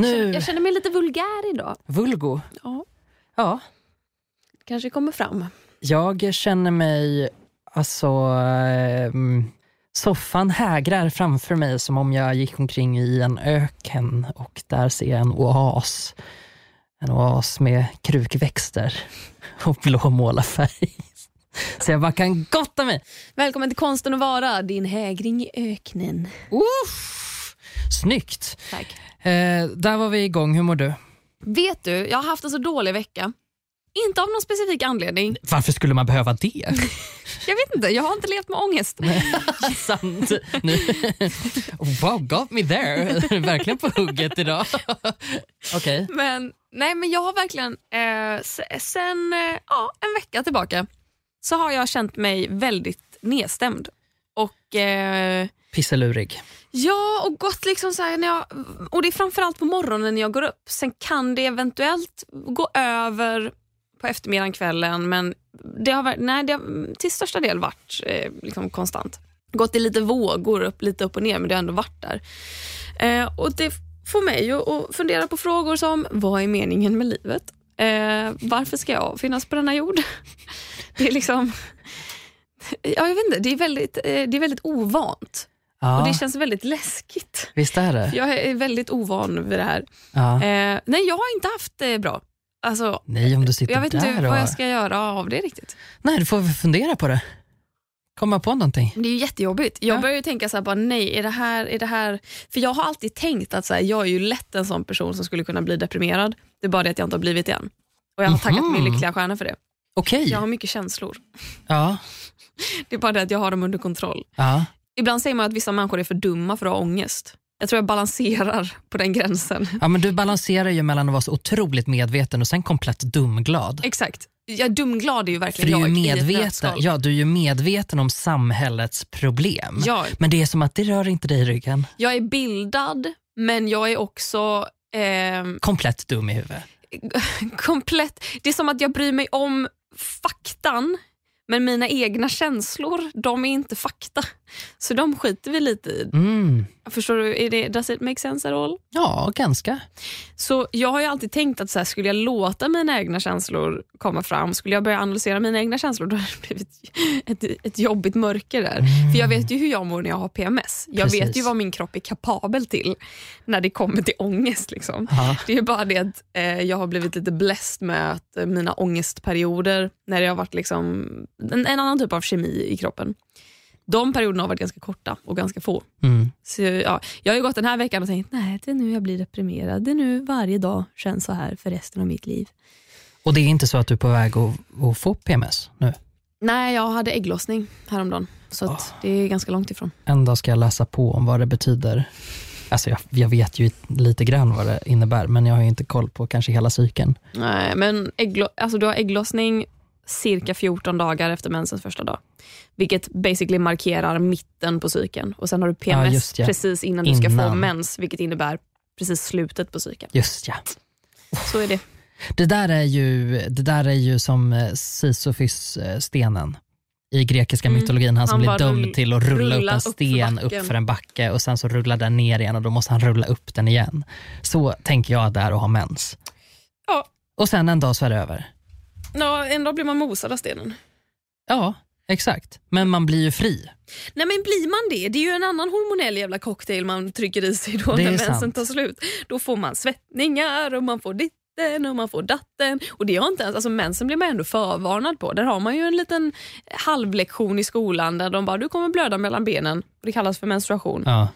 Nu, Jag känner mig lite vulgär idag. vulgo. Ja, Ja, kanske kommer fram. jag känner mig, alltså, ehm, soffan hägrar framför mig som om jag gick omkring i en öken och där ser jag en oas. En oas med krukväxter och blå målarfärg. Så jag bara kan gotta mig. Välkommen till Konsten att vara, din hägring i öknen. Uff, snyggt. Tack. Eh, där var vi igång, hur mår du? Vet du, jag har haft en så dålig vecka. Inte av någon specifik anledning. Varför skulle man behöva det? Jag vet inte, jag har inte levt med ångest. Sant. Wow, got me there. Verkligen på hugget idag. Okej. Men, nej, men jag har verkligen, eh, se- sen eh, ja, en vecka tillbaka, så har jag känt mig väldigt nedstämd. Och eh, Pisselurig. Ja, och gått liksom så här när jag, och det är framförallt på morgonen när jag går upp. Sen kan det eventuellt gå över på eftermiddagen, kvällen, men det har, nej, det har till största del varit eh, liksom konstant. Gått i lite vågor, upp, lite upp och ner, men det har ändå varit där. Eh, och Det får mig att fundera på frågor som, vad är meningen med livet? Eh, varför ska jag finnas på denna jord? Det är liksom... Ja, jag vet inte, det är väldigt, eh, det är väldigt ovant. Ja, Och det känns väldigt läskigt. visst är det. Jag är väldigt ovan vid det här. Ja. Eh, nej, jag har inte haft det bra. Alltså, Nej, om du sitter jag vet där inte och... vad jag ska göra av det riktigt. Nej, du får fundera på det. Komma på någonting. Det är ju jättejobbigt. Jag Ja. börjar ju tänka så här, bara, nej, är det här, är det här... För jag har alltid tänkt att så här, jag är ju lätt en sån person som skulle kunna bli deprimerad. Det är bara det att jag inte har blivit det än. Och jag har tackat Mhm. min lyckliga stjärna för det. Okej. Jag har mycket känslor. Ja. Det är bara det att jag har dem under kontroll. Ja. Ibland säger man att vissa människor är för dumma för att ha ångest. Jag tror jag balanserar på den gränsen. ja, men du balanserar ju mellan att vara så otroligt medveten och sen komplett dumglad. Exakt. Jag är dumglad är ju För verkligen du är, jag ju ett medveten, ja, du är ju medveten om samhällets problem. Ja, Men det är som att det rör inte dig i ryggen. jag är bildad, men jag är också eh, Komplett dum i huvudet. komplett... Det är som att jag bryr mig om faktan, men mina egna känslor, de är inte fakta. Så de skiter vi lite i. Mm. Förstår du? Är det, does it make sense at all? Ja, ganska. Så jag har ju alltid tänkt att så här, skulle jag låta mina egna känslor komma fram, skulle jag börja analysera mina egna känslor, då hade det blivit ett, ett jobbigt mörker där. För jag vet ju hur jag mår när jag har PMS. Jag Precis. vet ju vad min kropp är kapabel till när det kommer till ångest. Liksom. Det är bara det att eh, jag har blivit lite blessed med att eh, mina ångestperioder, när det har varit liksom en, en annan typ av kemi i kroppen, de perioderna har varit ganska korta och ganska få. Mm. Så, ja, jag har ju gått den här veckan och tänkt nej det är nu jag blir deprimerad. Det är nu varje dag känns så här för resten av mitt liv. Och det är inte så att du är på väg att, att få PMS nu? Nej, jag hade ägglossning häromdagen. Så att det är ganska långt ifrån. En dag ska jag läsa på om vad det betyder. Alltså jag, jag vet ju lite grann vad det innebär, men jag har ju inte koll på kanske hela cykeln. Nej, men ägglo- alltså, du har ägglossning cirka 14 dagar efter mensens första dag. Vilket basically markerar mitten på cykeln. Och Sen har du Ja, PMS just ja. precis innan, du ska få Innan. mens, vilket innebär precis slutet på cykeln. Just ja. Så är det. Det där är ju, det där är ju som eh, Sisyfos-stenen i grekiska Mm. mytologin. Han som Han blir dömd till att rulla, rulla upp en upp för sten upp för en backe och sen så rullar den ner igen och då måste han rulla upp den igen. Så tänker jag där och ha mens. Ja. Och sen en dag så är det över. Ja, en dag blir man mosad av stenen. Ja, exakt. Men man blir ju fri. Nej men blir man det, det är ju en annan hormonell jävla cocktail man trycker i sig då när mensen tar slut. Då får man svettningar och man får ditten och man får datten. Och det har inte ens, alltså mensen blir man ändå förvarnad på. Där har man ju en liten halvlektion i skolan där de bara du kommer blöda mellan benen. Det kallas för menstruation. Ja.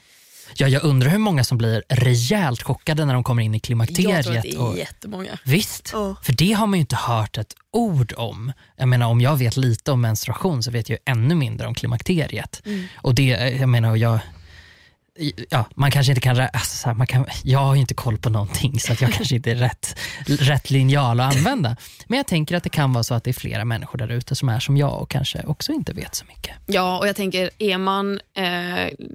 Ja, jag undrar hur många som blir rejält chockade när de kommer in i Jag tror att klimakteriet. det är och, jättemånga. visst, Ja. för det har man ju inte hört ett ord om. Jag menar om jag vet lite om menstruation så vet jag ju ännu mindre om klimakteriet. Mm. Och det, jag menar, och jag, ja, man kanske inte kan, alltså, man kan, jag har ju inte koll på någonting så att jag kanske inte är rätt, rätt linjal att använda. Men jag tänker att det kan vara så att det är flera människor där ute som är som jag och kanske också inte vet så mycket. Ja, och jag tänker, är man, eh,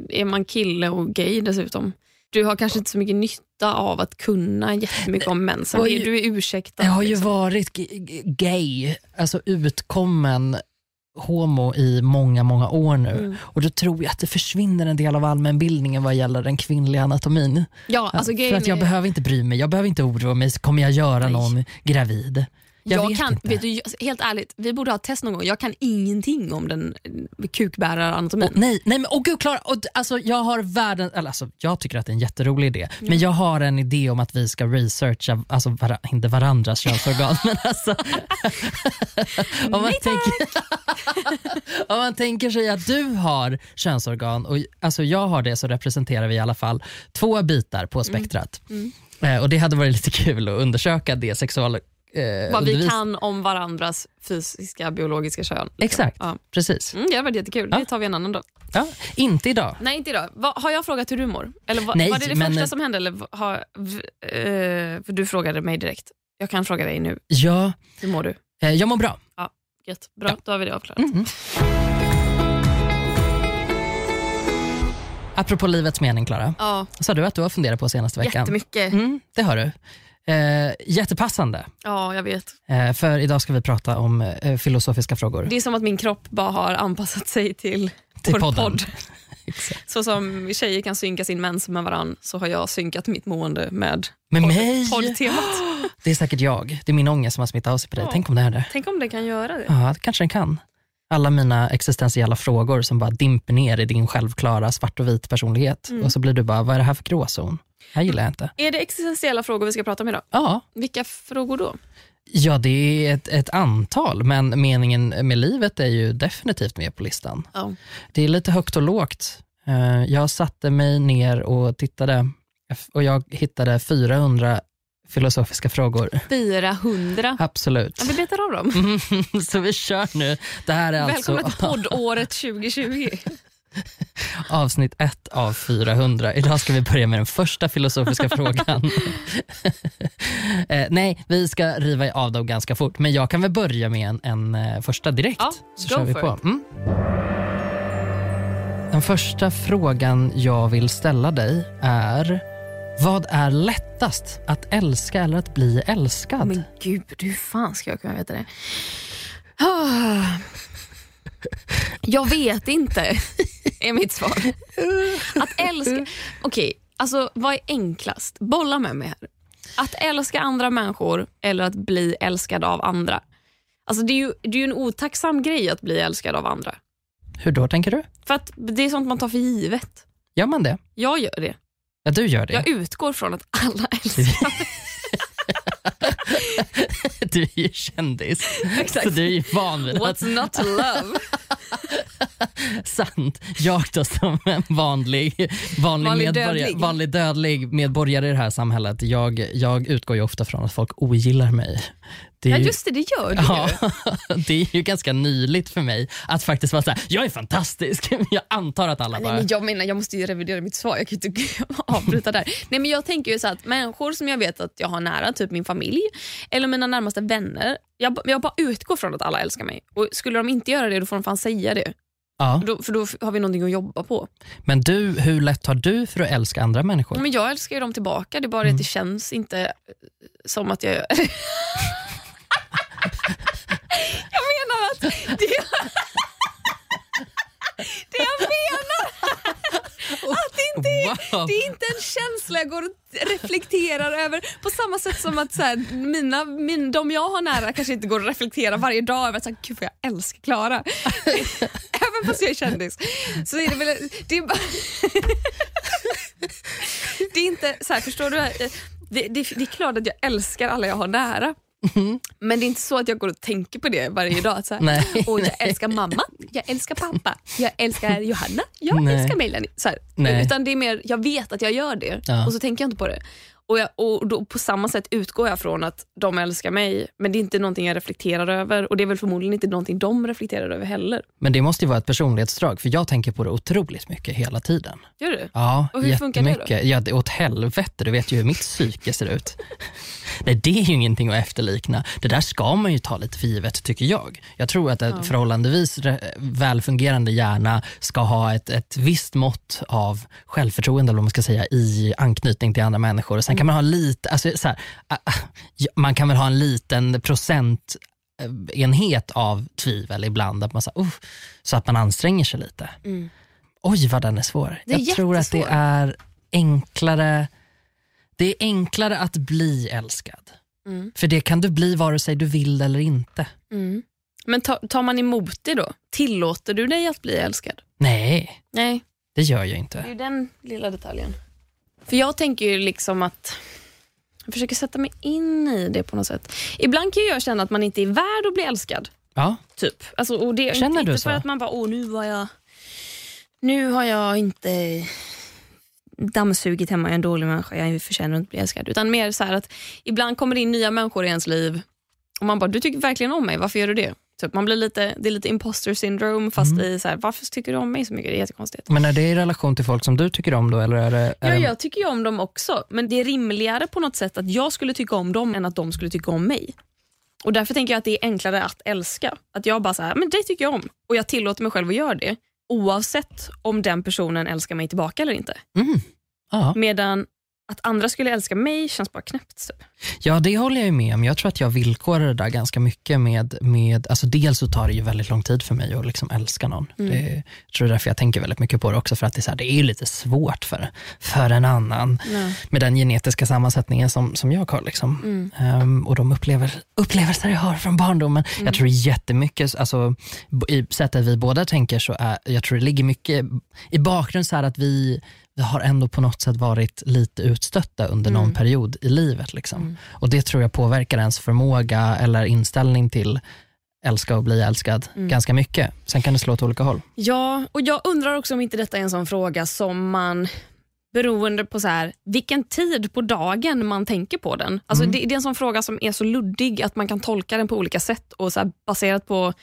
är man kille och gay dessutom, du har kanske inte så mycket nytta av att kunna jättemycket om mensen. Ju- Du är ursäktad. Jag har ju liksom. varit gay, alltså utkommen homo i många, många år nu Mm. och då tror jag att det försvinner en del av allmänbildningen vad gäller den kvinnliga anatomin. Ja, alltså För att jag är- behöver inte bry mig, jag behöver inte oroa mig, kommer jag göra Nej. någon gravid? Jag, Jag, vet kan, inte. vet du, helt ärligt, vi borde ha ett test någon gång. Jag kan ingenting om den eh, kukbäraranatomin. Och, nej, nej men åh gud Klara, och, alltså, jag har världen, eller, alltså, jag tycker att det är en jätterolig idé. Men jag har en idé om att vi ska researcha, alltså vara, inte varandras könsorgan men alltså. om, man tänker, om man tänker sig att du har könsorgan och alltså, jag har det så representerar vi i alla fall två bitar på spektrat. Eh, och det hade varit lite kul att undersöka det sexual eh, Vad vi kan om varandras fysiska, biologiska kön. liksom. Exakt, Ja. precis. Mm, det hade varit jättekul. Ja. Det tar vi en annan dag. Ja, inte idag. Nej, inte idag. Va, har jag frågat hur du mår? Eller va, Nej, var det det men- första som hände? Eller har, eh, för du frågade mig direkt. Jag kan fråga dig nu. Ja, Hur mår du? eh, jag mår bra. Gött. Bra, då har vi det avklarat. Mm. Apropå livets mening, Klara. Ja, Sa du att du har funderat på senaste veckan? jättemycket. Mm, det har du. Eh, jättepassande, Ja, jag vet. eh, för idag ska vi prata om eh, filosofiska frågor. Det är som att min kropp bara har anpassat sig till, Till vår podden. podd. Så som tjejer kan synka sin mens med varann så har jag synkat mitt mående med Med podd- mig? poddtemat. Det är säkert jag. Det är min ångest som har smittat av sig på dig. Ja. Tänk om det är det. Tänk om det kan göra det. Ja, kanske den kan. Alla mina existentiella frågor som bara dimper ner i din självklara svart och vit personlighet. Mm. Och så blir du bara, vad är det här för gråzon? Här gillar jag inte. Är det existentiella frågor vi ska prata om idag? Ja, Vilka frågor då? Ja, det är ett, ett antal, men meningen med livet är ju definitivt med på listan. Ja. Det är lite högt och lågt. Eh, Jag satte mig ner och tittade och jag hittade 400 filosofiska frågor. 400. Absolut. Ja, vi betar av dem. Så vi kör nu. Det här är alltså Välkomna till poddåret 2020. avsnitt ett av 400. Idag ska vi börja med den första filosofiska frågan. eh, nej, vi ska riva av dem ganska fort, men jag kan väl börja med en, en eh, första direkt. Ja, så kör vi på. Mm. Den första frågan jag vill ställa dig är vad är lättast, att älska eller att bli älskad? Men gud, hur fan ska jag kunna veta det? Ah. Jag vet inte, är mitt svar. Att älska... Okej, alltså vad är enklast? Bolla med mig här. Att älska andra människor eller att bli älskad av andra. Alltså det är ju, det är en otacksam grej att bli älskad av andra. Hur då tänker du? För att det är sånt man tar för givet. Gör man det? Jag gör det. Ja, du gör det. Jag utgår från att alla älskar Du är ju kändis, Exakt. så du är ju van vid att What's not to love? Sant. Jag då som en vanlig, vanlig, Vanlig dödlig. vanlig dödlig medborgare i det här samhället, jag, jag utgår ju ofta från att folk ogillar mig. Det Ja ju, just det, det gör du ja, ju. det är ju ganska nyligt för mig att faktiskt vara såhär, jag är fantastisk. Jag antar att alla Nej, bara, men jag menar, jag måste ju revidera mitt svar. Jag kan ju inte avbryta där. Nej, men jag tänker ju så att människor som jag vet att jag har nära, typ min familj eller mina närmaste vänner, jag, jag bara utgår från att alla älskar mig. Och Skulle de inte göra det, då får de fan säga det. ja. Då, för då har vi någonting att jobba på. Men du, hur lätt har du för att älska andra människor? Men jag älskar ju dem tillbaka, det är bara Mm. att det känns inte eh, som att jag gör Jag menar att det, det jag menar att det inte är, Wow. det är inte en känsla jag går och reflekterar över på samma sätt som att så här, mina, min, de jag har nära kanske inte går och reflekterar varje dag över att så här, Gud, vad jag älskar Klara. Även fast jag är kändis. Så är det väl, det är bara, det är inte så här, förstår du? Det, det, det är klart att jag älskar alla jag har nära. Men det är inte så att jag går och tänker på det varje dag. Så här, och jag älskar mamma, jag älskar pappa, jag älskar Johanna, jag Nej. älskar Melanie. Så här. Utan det är mer, jag vet att jag gör det Ja. och så tänker jag inte på det. Och, jag, och då, på samma sätt utgår jag från att de älskar mig men det är inte någonting jag reflekterar över och det är väl förmodligen inte någonting de reflekterar över heller. Men det måste ju vara ett personlighetsdrag, för jag tänker på det otroligt mycket hela tiden. Gör du? Ja, Och hur funkar det då? Ja, det åt helvete, du vet ju hur mitt psyke ser ut. Nej, det är ju ingenting att efterlikna. Det där ska man ju ta lite för givet tycker jag. Jag tror att en förhållandevis re- välfungerande hjärna ska ha ett, ett visst mått av självförtroende eller man ska säga, i anknytning till andra människor. Sen kan man ha lite, alltså, så här, ah, ah, ja, man kan väl ha en liten procent enhet av tvivel ibland. Att man, så, uh, så att man anstränger sig lite. Mm. Oj vad den är svår. Är jag tror att det är enklare det är enklare att bli älskad. Mm. För det kan du bli vare sig du vill eller inte. Mm. Men ta, tar man emot det då? Tillåter du dig att bli älskad? Nej, Nej, det gör jag det är inte. den lilla detaljen. För jag tänker ju liksom att jag försöker sätta mig in i det på något sätt. Ibland kan jag känna att man inte är värd att bli älskad. Ja, Typ. Alltså, och det, Känner inte du för så? att man bara, åh nu var jag nu har jag inte dammsugit hemma, jag är en dålig människa, jag förtjänar inte att bli älskad. Utan mer så att ibland kommer det in nya människor i ens liv och man bara, du tycker verkligen om mig, varför gör du det? Typ, man blir lite, det är lite imposter syndrome fast Mm. i så här, varför tycker du om mig så mycket? Det är jättekonstigt. men är det i relation till folk som du tycker om då? Eller är det, är Ja, det, jag tycker ju om dem också, men det är rimligare på något sätt att jag skulle tycka om dem än att de skulle tycka om mig. Och Därför tänker jag att det är enklare att älska. Att jag bara så här, men det tycker jag om och jag tillåter mig själv att göra det oavsett om den personen älskar mig tillbaka eller inte. mm. Medan att andra skulle älska mig känns bara knäppt. Typ. ja, det håller jag ju med om. Jag tror att jag villkorar det där ganska mycket med, med alltså dels så tar det ju väldigt lång tid för mig att liksom älska någon. Mm. Det, jag tror därför jag tänker väldigt mycket på det också, för att det är, så här, det är lite svårt för, för en annan med den genetiska sammansättningen som, som jag har. Liksom. Mm. Ehm, och de upplever, upplevelser jag har från barndomen. Mm. Jag tror jättemycket, alltså, i sättet vi båda tänker så är, jag tror det ligger mycket i bakgrund så att vi har ändå på något sätt varit lite utstötta under någon Mm. period i livet. Liksom. Mm. Och det tror jag påverkar ens förmåga eller inställning till älska och bli älskad Mm. ganska mycket. Sen kan det slå åt olika håll. Ja, och jag undrar också om inte detta är en sån fråga som man beroende på så här, vilken tid på dagen man tänker på den. Alltså Mm. det, det är en sån fråga som är så luddig att man kan tolka den på olika sätt och så här, baserat på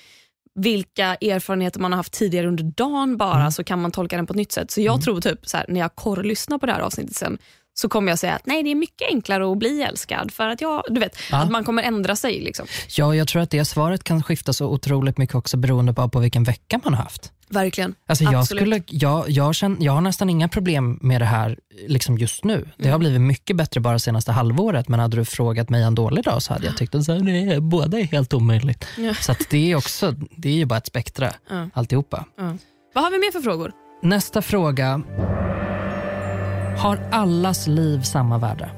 vilka erfarenheter man har haft tidigare under dagen bara Mm. så kan man tolka den på ett nytt sätt. Så jag tror typ så här, när jag korrlyssnar på det här avsnittet sen så kommer jag säga att nej det är mycket enklare att bli älskad för att jag, du vet, Ja. att man kommer ändra sig. Liksom. Ja, jag tror att det svaret kan skifta så otroligt mycket också beroende på, på vilken vecka man har haft. Verkligen. Alltså jag, Absolut. skulle, jag, jag, känner, jag har nästan inga problem med det här liksom just nu. Det har blivit mycket bättre bara senaste halvåret men hade du frågat mig en dålig dag så hade jag tyckt att nej, båda är helt omöjligt. Ja. Så det är också, det är ju bara ett spektra Ja. alltihopa. Ja. Vad har vi mer för frågor? Nästa fråga. Har allas liv samma värde?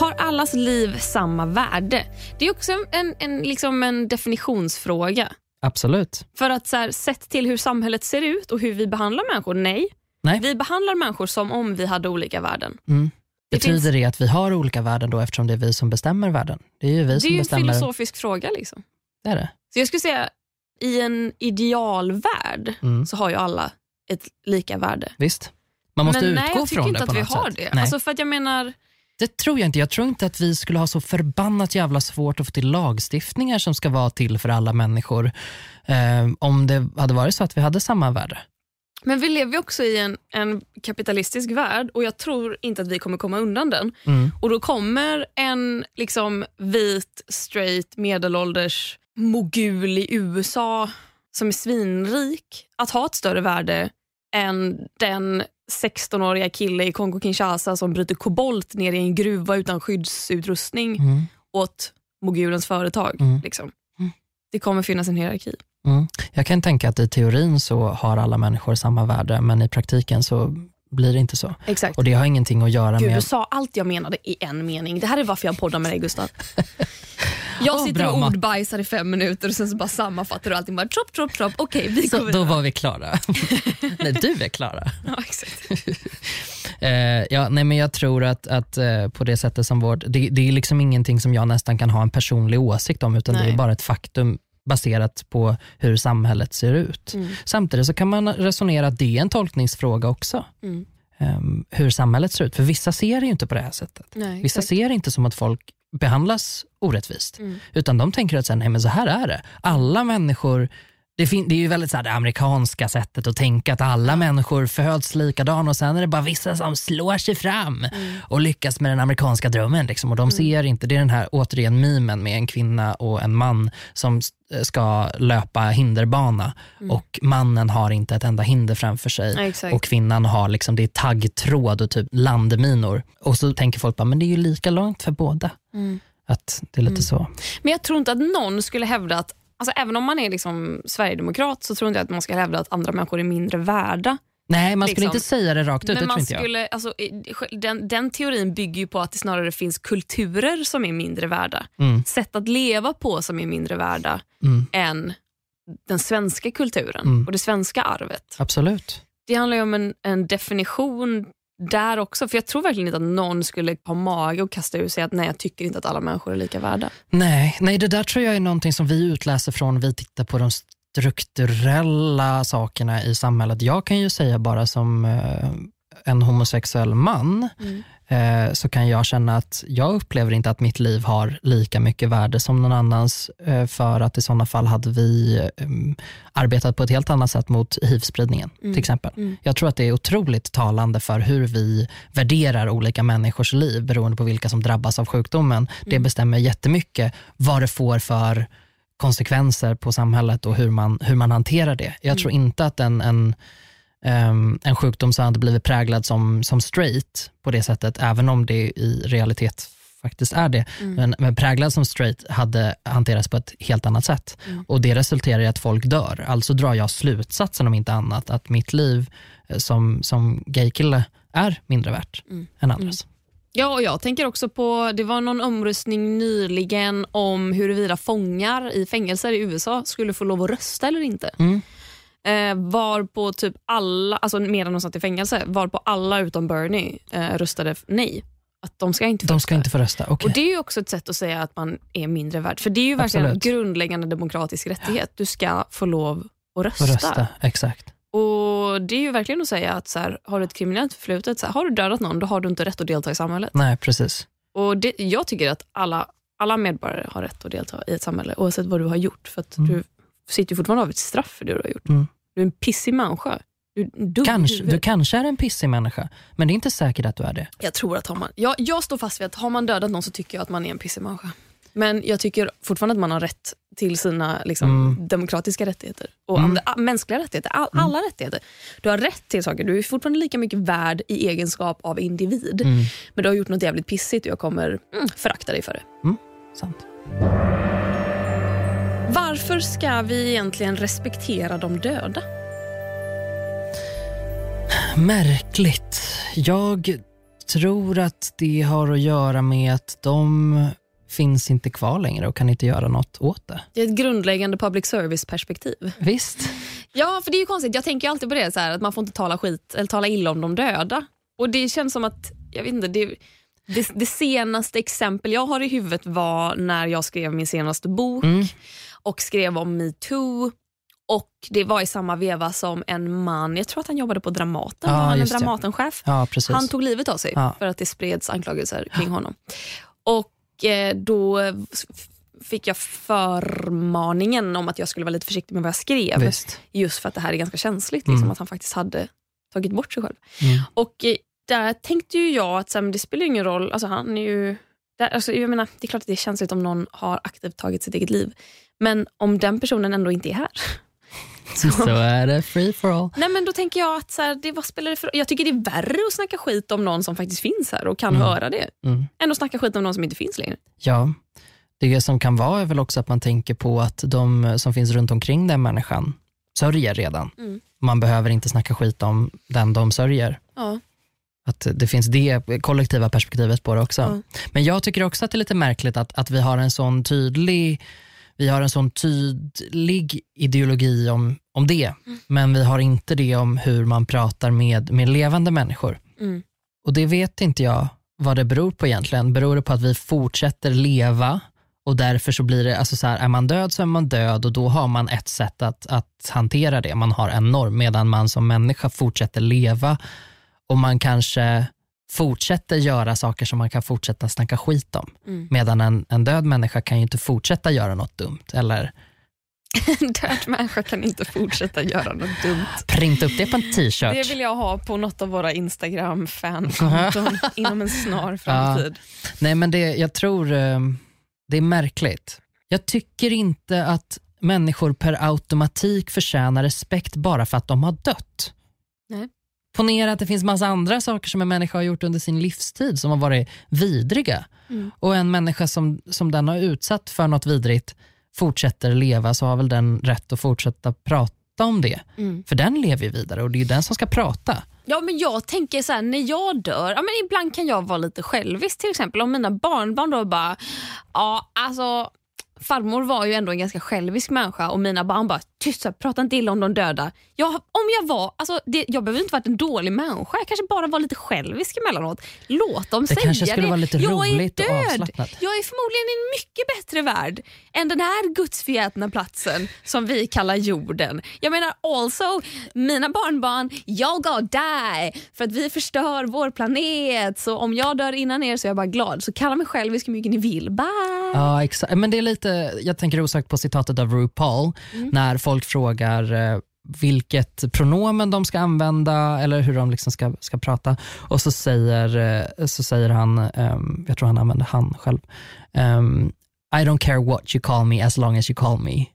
Har allas liv samma värde? Det är också en, en, liksom en definitionsfråga. Absolut. För att så här, sett till hur samhället ser ut och hur vi behandlar människor, nej. Nej. Vi behandlar människor som om vi hade olika värden. Mm. Det Betyder finns- det att vi har olika värden då eftersom det är vi som bestämmer världen? Det är ju vi Det som är ju en bestämmer. filosofisk fråga. Liksom. Det är det. Så jag skulle säga, i en idealvärld Mm. så har ju alla ett lika värde. Visst. Man måste Men utgå nej, jag tycker från inte det att på vi något har sätt. det. Nej. Alltså för att jag menar, Det tror jag inte. Jag tror inte att vi skulle ha så förbannat jävla svårt att få till lagstiftningar som ska vara till för alla människor eh, om det hade varit så att vi hade samma värde. men vi lever ju också i en, en kapitalistisk värld och jag tror inte att vi kommer komma undan den. Mm. Och då kommer en liksom vit, straight, medelålders mogul i USA som är svinrik att ha ett större värde än den 16-åriga kille i Kongo-Kinshasa som bryter kobolt ner i en gruva utan skyddsutrustning Mm. åt mogulens företag. Mm. Liksom. Mm. Det kommer finnas en hierarki. Mm. Jag kan tänka att i teorin så har alla människor samma värde men i praktiken så blir det inte så. Exakt. Och det har ingenting att göra Gud, med... du sa allt jag menade i en mening. Det här är varför jag poddar med dig Gustav. Jag sitter och Matt. ordbajsar i fem minuter och sen så bara sammanfattar du allting. Bara, trop, trop, trop. Okej, vi Så, då var vi klara. nej, du är klara. Ja, exakt. Eh, ja, nej, men jag tror att, att eh, på det sättet som vårt, det, det är liksom ingenting som jag nästan kan ha en personlig åsikt om utan det Nej. är bara ett faktum baserat på hur samhället ser ut. Mm. Samtidigt så kan man resonera att det är en tolkningsfråga också. Mm. Ehm, hur samhället ser ut. För vissa ser det ju inte på det här sättet. Nej, Vissa ser det inte som att folk behandlas orättvist. Mm. Utan de tänker att så här, nej, men så här är det. Alla människor det, fin- det är ju väldigt så här, det amerikanska sättet att tänka att alla människor föds likadana och sen är det bara vissa som slår sig fram Mm. och lyckas med den amerikanska drömmen. Liksom. Och de ser inte, det är den här återigen mimen med en kvinna och en man som s- ska löpa hinderbana och mannen har inte ett enda hinder framför sig. Exakt. Och kvinnan har liksom, det är taggtråd och typ landminor. Och så tänker folk bara, men det är ju lika långt för båda. Mm. Att det är lite Mm. så. Men jag tror inte att någon skulle hävda att, alltså även om man är liksom sverigedemokrat så tror inte jag att man ska hävda att andra människor är mindre värda. Nej, man skulle Liksom. inte säga det rakt ut. Men man skulle, alltså, den, den teorin bygger ju på att det snarare finns kulturer som är mindre värda. Mm, Sätt att leva på som är mindre värda mm, än den svenska kulturen Mm. och det svenska arvet. absolut. Det handlar ju om en, en definition där också. För Jag tror verkligen inte att någon skulle ha mage att kasta ur sig att nej, jag tycker inte att alla människor är lika värda. Nej, nej, det där tror jag är någonting som vi utläser från vi tittar på de strukturella sakerna i samhället. Jag kan ju säga bara som eh, en homosexuell man eh, så kan jag känna att jag upplever inte att mitt liv har lika mycket värde som någon annans eh, för att i sådana fall hade vi eh, arbetat på ett helt annat sätt mot hiv-spridningen Mm. till exempel. Mm. Jag tror att det är otroligt talande för hur vi värderar olika människors liv beroende på vilka som drabbas av sjukdomen. Det Mm. bestämmer jättemycket vad det får för konsekvenser på samhället och hur man, hur man hanterar det. Jag Mm. tror inte att en, en, ehm, en sjukdom som hade blivit präglad som, som straight på det sättet, även om det i realitet faktiskt är det, Mm. men, men präglad som straight hade hanterats på ett helt annat sätt. Mm. Och det resulterar i att folk dör. Alltså drar jag slutsatsen om inte annat att mitt liv eh, som, som gaykille är mindre värt Mm. än andras. Ja, och jag tänker också på, det var någon omröstning nyligen om huruvida fångar i fängelser i USA skulle få lov att rösta eller inte. Eh, var på typ alla, alltså medan de satt i fängelse, var på alla utom Bernie eh, röstade nej. Att de ska inte få De ska rösta. inte få rösta. Okej. Och Det är ju också ett sätt att säga att man är mindre värd. För det är ju verkligen Absolut. en grundläggande demokratisk rättighet. Du ska få lov att rösta. Rösta. Exakt. Och Det är ju verkligen att säga att så här, har du ett kriminellt förflutet, så här, har du dödat någon, då har du inte rätt att delta i samhället. Nej, precis. Och det, Jag tycker att alla, alla medborgare har rätt att delta i ett samhälle oavsett vad du har gjort. För att Mm. Du sitter fortfarande av ett straff för det du har gjort. Mm. Du är en pissig människa. Du Kanske, du kanske är en pissig människa, men det är inte säkert att du är det. Jag tror att har man, jag, jag står fast vid att har man dödat någon så tycker jag att man är en pissig människa. Men jag tycker fortfarande att man har rätt till sina liksom, Mm. demokratiska rättigheter. Och Mm. andra, mänskliga rättigheter. All, Alla rättigheter. Du har rätt till saker. Du är fortfarande lika mycket värd i egenskap av individ. Mm. Men du har gjort något jävligt pissigt och jag kommer mm, förakta dig för det. Sant. Varför ska vi egentligen respektera de döda? Märkligt. Jag tror att det har att göra med att de finns inte kvar längre och kan inte göra något åt det. Det är ett grundläggande public service-perspektiv. Visst. Ja, för det är ju konstigt. Jag tänker alltid på det, så här, att man får inte tala skit eller tala illa om de döda. Och det känns som att, jag vet inte, det, det, det senaste exempel jag har i huvudet var när jag skrev min senaste bok Mm. Och skrev om metoo. Och Det var i samma veva som en man, jag tror att han jobbade på Dramaten, Ja, han en. Dramatenchef. Ja. Han tog livet av sig Ja. för att det spreds anklagelser kring honom. Och eh, då fick jag förmaningen om att jag skulle vara lite försiktig med vad jag skrev. Visst. Just för att det här är ganska känsligt, liksom, Mm. att han faktiskt hade tagit bort sig själv. Mm. Och eh, där tänkte ju jag att så här, det spelar ingen roll, alltså, han är ju... Där, alltså, jag menar, det är klart att det är känsligt om någon har aktivt tagit sitt eget liv. Men om den personen ändå inte är här. Så är det free for all. Nej men Då tänker jag att så här, det, vad spelar det för Jag tycker det är värre att snacka skit om någon som faktiskt finns här och kan Mm. höra det. Mm. Än att snacka skit om någon som inte finns längre. Ja, det som kan vara är väl också att man tänker på att de som finns runt omkring den människan sörjer redan. Mm. Man behöver inte snacka skit om den de sörjer. Ja. Att det finns det kollektiva perspektivet på det också. Ja. Men jag tycker också att det är lite märkligt att, att vi har en sån tydlig vi har en sån tydlig ideologi om, om det, Mm. men vi har inte det om hur man pratar med, med levande människor. Mm. Och det vet inte jag vad det beror på egentligen. Beror det på att vi fortsätter leva och därför så blir det, alltså så här, är man död så är man död och då har man ett sätt att, att hantera det. Man har en norm medan man som människa fortsätter leva och man kanske fortsätter göra saker som man kan fortsätta snacka skit om. Mm. Medan en, en död människa kan ju inte fortsätta göra något dumt eller En död människa kan inte fortsätta göra något dumt. printa upp det på en Det t-shirt. vill jag ha på något av våra Instagram-fan-konton inom en snar framtid. Nej men det, jag tror eh, det är märkligt. Jag tycker inte att människor per automatik förtjänar respekt bara för att de har dött. Ponera att det finns massa andra saker som en människa har gjort under sin livstid som har varit vidriga. Mm. Och en människa som, som den har utsatt för något vidrigt fortsätter leva så har väl den rätt att fortsätta prata om det. Mm. För den lever ju vidare och det är ju den som ska prata. Ja men jag tänker så här, när jag dör, ja, men ibland kan jag vara lite självisk till exempel om mina barnbarn då bara, ja alltså farmor var ju ändå en ganska självisk människa och mina barn bara tyst, prata inte illa om de döda. Jag, om jag var, alltså, det, jag behöver inte varit en dålig människa, jag kanske bara var lite självisk emellanåt. Låt dem Det säga kanske skulle det. vara lite jag roligt och är död. avslappnat. Jag är förmodligen i en mycket bättre värld än den här gudsförgätna platsen som vi kallar jorden. Jag menar also, mina barnbarn, jag gonna die för att vi förstör vår planet. Så om jag dör innan er så är jag bara glad. Så kalla mig självisk hur mycket ni vill. Bye! Ja, exakt. Men det är lite, jag tänker osökt på citatet av RuPaul när folk frågar eh, vilket pronomen de ska använda eller hur de liksom ska, ska prata. Och så säger, eh, så säger han, ehm, jag tror han använder han själv, ehm, I don't care what you call me as long as you call me.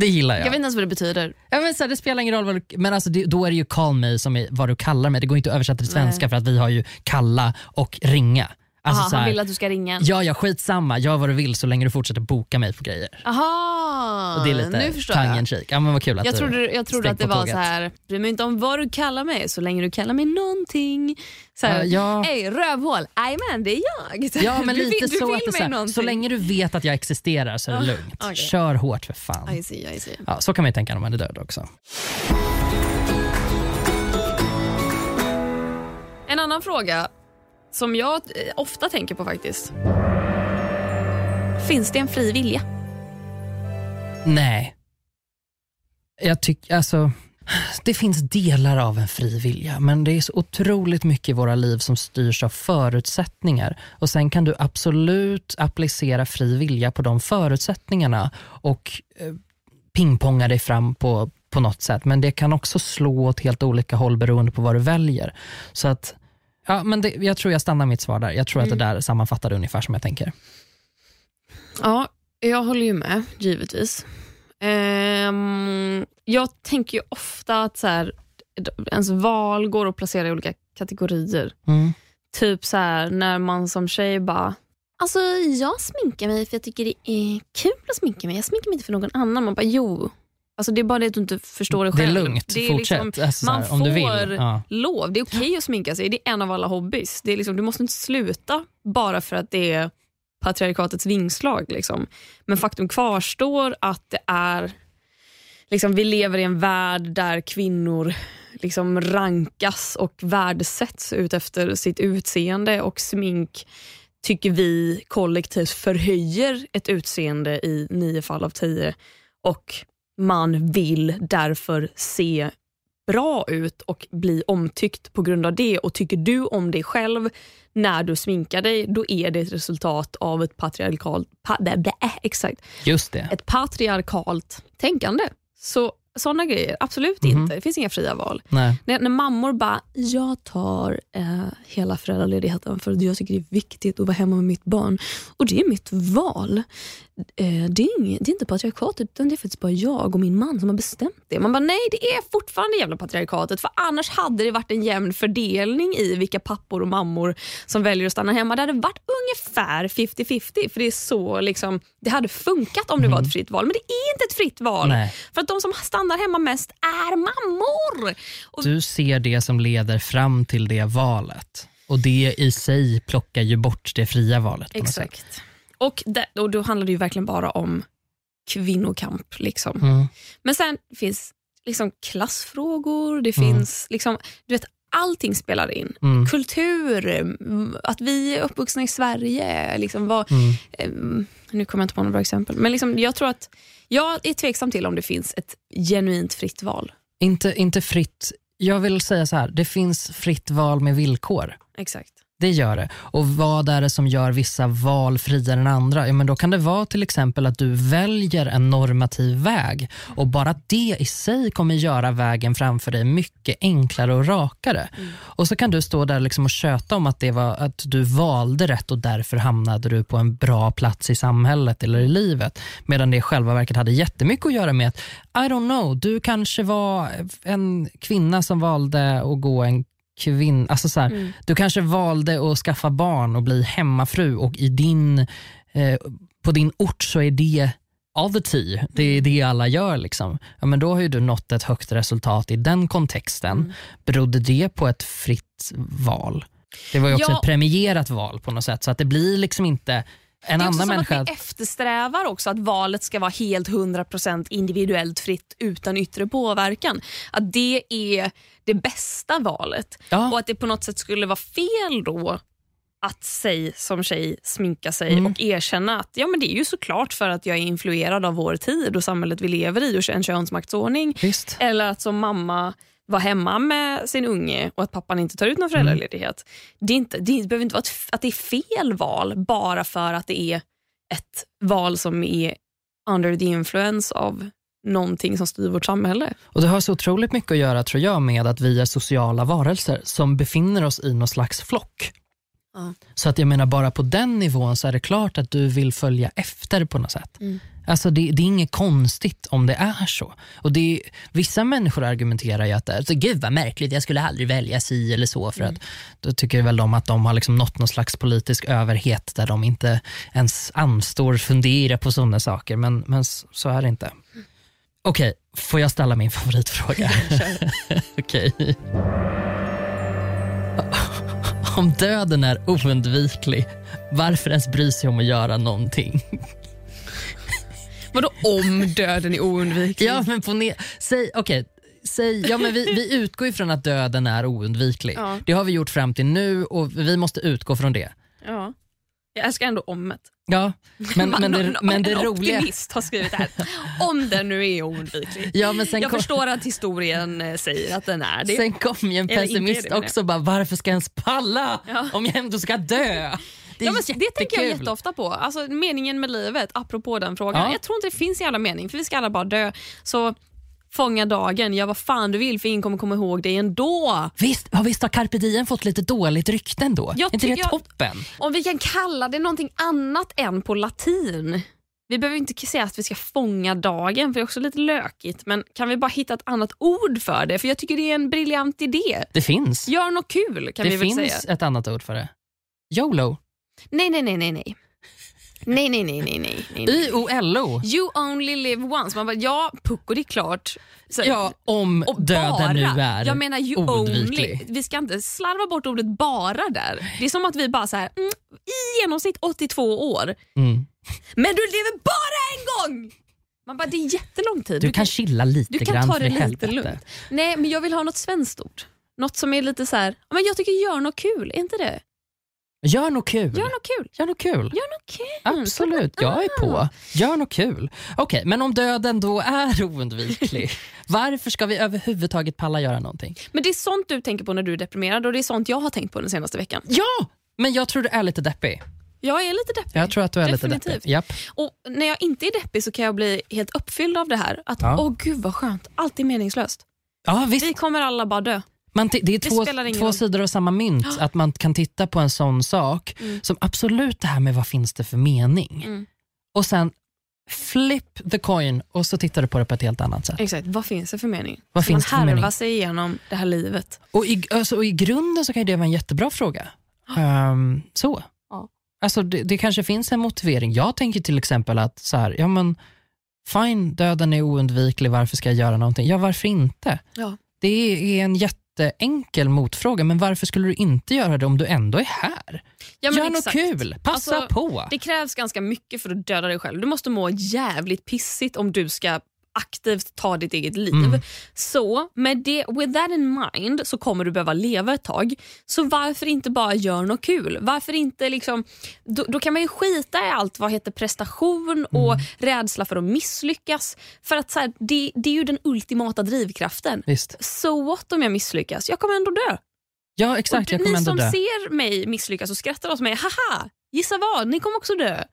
Det gillar jag. Jag vet inte ens vad det betyder. Ja, men så här, det spelar ingen roll, vad du, men alltså det, då är det ju call me som är vad du kallar mig. Det går inte att översätta till svenska för att vi har ju kalla och ringa. Alltså, Aha, han vill att du ska ringa. Ja, ja, skitsamma. Gör vad du vill så länge du fortsätter boka mig på grejer. Aha, Och det är lite nu förstår jag. Ja, men vad kul att Jag du trodde, jag trodde att det var tåget. så här, bry mig inte om vad du kallar mig så länge du kallar mig någonting. Så här, Ja, ja. Ey, rövhål, jajamän det är jag. Ja, men du lite du så vill att så, här, så länge du vet att jag existerar så är det Ah, lugnt. okej. Kör hårt för fan. I see, I see. Ja, så kan man ju tänka när man är död också. En annan fråga som jag eh, ofta tänker på faktiskt. Finns det en fri vilja? Nej. Jag tycker, alltså, det finns delar av en fri vilja, men det är så otroligt mycket i våra liv som styrs av förutsättningar. Och Sen kan du absolut applicera fri vilja på de förutsättningarna och eh, pingponga dig fram på, på något sätt. Men det kan också slå åt helt olika håll beroende på vad du väljer. Så att, ja, men det, jag tror jag stannar mitt svar där. Jag tror att det där sammanfattar ungefär som jag tänker. Ja, jag håller ju med, givetvis. Ehm, jag tänker ju ofta att så här, ens val går att placera i olika kategorier. Mm. Typ så här, när man som tjej bara Alltså jag sminkar mig för jag tycker det är kul att sminka mig. Jag sminkar mig inte för någon annan. Man bara jo. Alltså det är bara det att du inte förstår det Det är själv. lugnt, Det är fortsätt. liksom- alltså, så man här, om du vill. får Ja. lov. Det är okej att sminka sig. Det är en av alla hobbys. Det är liksom, du måste inte sluta bara för att det är patriarkatets vingslag. Liksom. Men faktum kvarstår att det är liksom, vi lever i en värld där kvinnor liksom rankas och värdesätts ut efter sitt utseende och smink tycker vi kollektivt förhöjer ett utseende i nio fall av tio och man vill därför se bra ut och bli omtyckt på grund av det. Och Tycker du om dig själv när du sminkar dig, då är det ett resultat av ett patriarkalt, pa, blä, exakt, Just det. ett patriarkalt tänkande. Så sådana grejer, absolut Mhm. inte. Det finns inga fria val. Nej. När, när mammor bara, jag tar eh, hela föräldraledigheten för att jag tycker det är viktigt att vara hemma med mitt barn. Och det är mitt val. Eh, det, är inget, det är inte patriarkatet utan det är faktiskt bara jag och min man som har bestämt det. Man bara, nej det är fortfarande jävla patriarkatet för annars hade det varit en jämn fördelning i vilka pappor och mammor som väljer att stanna hemma. Det hade varit ungefär 50-50 för det är så liksom, det hade funkat om det var ett fritt val. Men det är inte ett fritt val. Nej. För att de som stannar hemma mest är mammor. Och Du ser det som leder fram till det valet. Och det i sig plockar ju bort det fria valet. Exakt. Och, det, och då handlar det ju verkligen bara om kvinnokamp. Liksom. Mm. Men sen finns liksom klassfrågor, det Mm. finns liksom, du vet, allting spelar in. Mm. Kultur, mm, att vi är uppvuxna i Sverige. Liksom vad, Mm. eh, nu kommer jag inte på några bra exempel. Men liksom, jag tror att jag är tveksam till om det finns ett genuint fritt val. Inte, inte fritt. Jag vill säga så här, det finns fritt val med villkor. Exakt. Det gör det. Och vad är det som gör vissa val friare än andra? Ja, men då kan det vara till exempel att du väljer en normativ väg och bara det i sig kommer göra vägen framför dig mycket enklare och rakare. Mm. Och så kan du stå där liksom och köta om att, det var, att du valde rätt och därför hamnade du på en bra plats i samhället eller i livet. Medan det i själva verket hade jättemycket att göra med att, I don't know, du kanske var en kvinna som valde att gå en kvinn, alltså så här, Mm. Du kanske valde att skaffa barn och bli hemmafru och i din, eh, på din ort så är det tea. Det är det alla gör. Liksom. Ja, men då har ju du nått ett högt resultat i den kontexten. Mm. Berodde det på ett fritt val? Det var ju också Ja. ett premierat val på något sätt. Så att det blir liksom inte en Det är också annan som människa. att vi eftersträvar också att valet ska vara helt 100% individuellt fritt utan yttre påverkan. Att det är det bästa valet. Ja. Och att det på något sätt skulle vara fel då att sig som tjej sminka sig Mm. och erkänna att ja, men det är ju såklart för att jag är influerad av vår tid och samhället vi lever i och en könsmaktsordning. Visst. Eller att som mamma vara hemma med sin unge och att pappan inte tar ut någon föräldraledighet. Det, är inte, det behöver inte vara ett, att det är fel val bara för att det är ett val som är under the influence av någonting som styr vårt samhälle. Och Det har så otroligt mycket att göra tror jag med att vi är sociala varelser som befinner oss i någon slags flock. Ja. Så att jag menar bara på den nivån så är det klart att du vill följa efter på något sätt. Mm. Alltså det, det är inget konstigt om det är så. Och det vissa människor argumenterar ju att det är, så, gud vad märkligt, jag skulle aldrig välja si eller så. För att Då tycker väl de att de har liksom nått någon slags politisk överhet där de inte ens anstår fundera på sådana saker. Men, men så är det inte. Okej, får jag ställa min favoritfråga? Okej. Om döden är oundviklig, varför ens bry sig om att göra någonting? Vadå om döden är oundviklig? Ja, men på säg, okej, säg, ja, men vi, vi utgår ifrån att döden är oundviklig. Ja. Det har vi gjort fram till nu och vi måste utgå från det. Ja. Jag älskar ändå ommet. Ja, men, men, det, En- men det en roliga... optimist har skrivit det här. Om den nu är oundviklig. Ja, men sen Jag kom, förstår att historien eh, säger att den är det. sen kom ju en pessimist också bara, varför ska jag ens palla Ja. om jag ändå ska dö? Det, Ja, men det tänker jag jätteofta på. Alltså, meningen med livet, apropå den frågan. Ja. Jag tror inte det finns jävla mening, för vi ska alla bara dö. Så fånga dagen, gör vad fan du vill för ingen kommer komma ihåg dig ändå. Visst, ja, visst har carpe diem fått lite dåligt rykte ändå? Jag inte det jag- toppen? Om vi kan kalla det någonting annat än på latin. Vi behöver inte säga att vi ska fånga dagen, för det är också lite lökigt. Men kan vi bara hitta ett annat ord för det? För jag tycker det är en briljant idé. Det finns. Gör något kul kan det vi väl finns säga. ett annat ord för det. YOLO. Nej, nej, nej, nej, nej. Nej, nej, nej, nej, nej. nej. Y-O-L-O. You only live once. Man bara, ja, pucko det är klart. Så, Ja, om och döden bara. nu är Jag menar you oundviklig. only. Vi ska inte slarva bort ordet bara där. Det är som att vi bara så här, mm, i genomsnitt 82 år. Mm. Men du lever bara en gång! Man bara, det är jättelång tid. Du kan chilla lite du kan grann ta det lite helvete. lugnt. Nej, men jag vill ha något svenskt ord. Något som är lite så här, "Ja, men jag tycker gör något kul, är inte det? Gör något kul. Gör något kul. Gör något kul. Gör något kul. Absolut, jag är på. Gör något kul. Okej, men om döden då är oundviklig, varför ska vi överhuvudtaget palla göra någonting? Men det är sånt du tänker på när du är deprimerad och det är sånt jag har tänkt på den senaste veckan. Ja, men jag tror du är lite deppig. Jag är lite deppig. Jag tror att du är lite Definitivt. deppig. Japp. Och när jag inte är deppig så kan jag bli helt uppfylld av det här. Att Ja. åh gud vad skönt, allt är meningslöst. Ja, visst. Vi kommer alla bara dö. Man det är Det två, ingen två sidor av samma mynt. Att man kan titta på en sån sak Mm. som absolut det här med vad finns det för mening. Mm. Och sen flip the coin och så tittar du på det på ett helt annat sätt. Exakt, vad finns det för mening? Vad Så finns det för man mening? sig igenom det här livet. Och i, alltså, och i grunden så kan det vara en jättebra fråga. Ehm, så. Ja. Alltså, det, det kanske finns en motivering. Jag tänker till exempel att så här, ja men fine, döden är oundviklig, varför ska jag göra någonting? Ja, varför inte? Ja. Det är en jätteenkel motfråga, men varför skulle du inte göra det om du ändå är här? Ja, Gör något exakt. kul, passa Alltså, på. Det krävs ganska mycket för att döda dig själv. Du måste må jävligt pissigt om du ska aktivt ta ditt eget liv. Mm. Så med det, with that in mind så kommer du behöva leva ett tag. Så varför inte bara göra något kul? Varför inte liksom, då, då kan man ju skita i allt vad heter prestation och Mm. rädsla för att misslyckas. För att så här, det, det är ju den ultimata drivkraften. Visst. So what om jag misslyckas? Jag kommer ändå dö. Ja Och exakt, du, jag kommer ni ändå som dö. ser mig misslyckas och skrattar åt mig, haha, gissa vad, ni kommer också dö.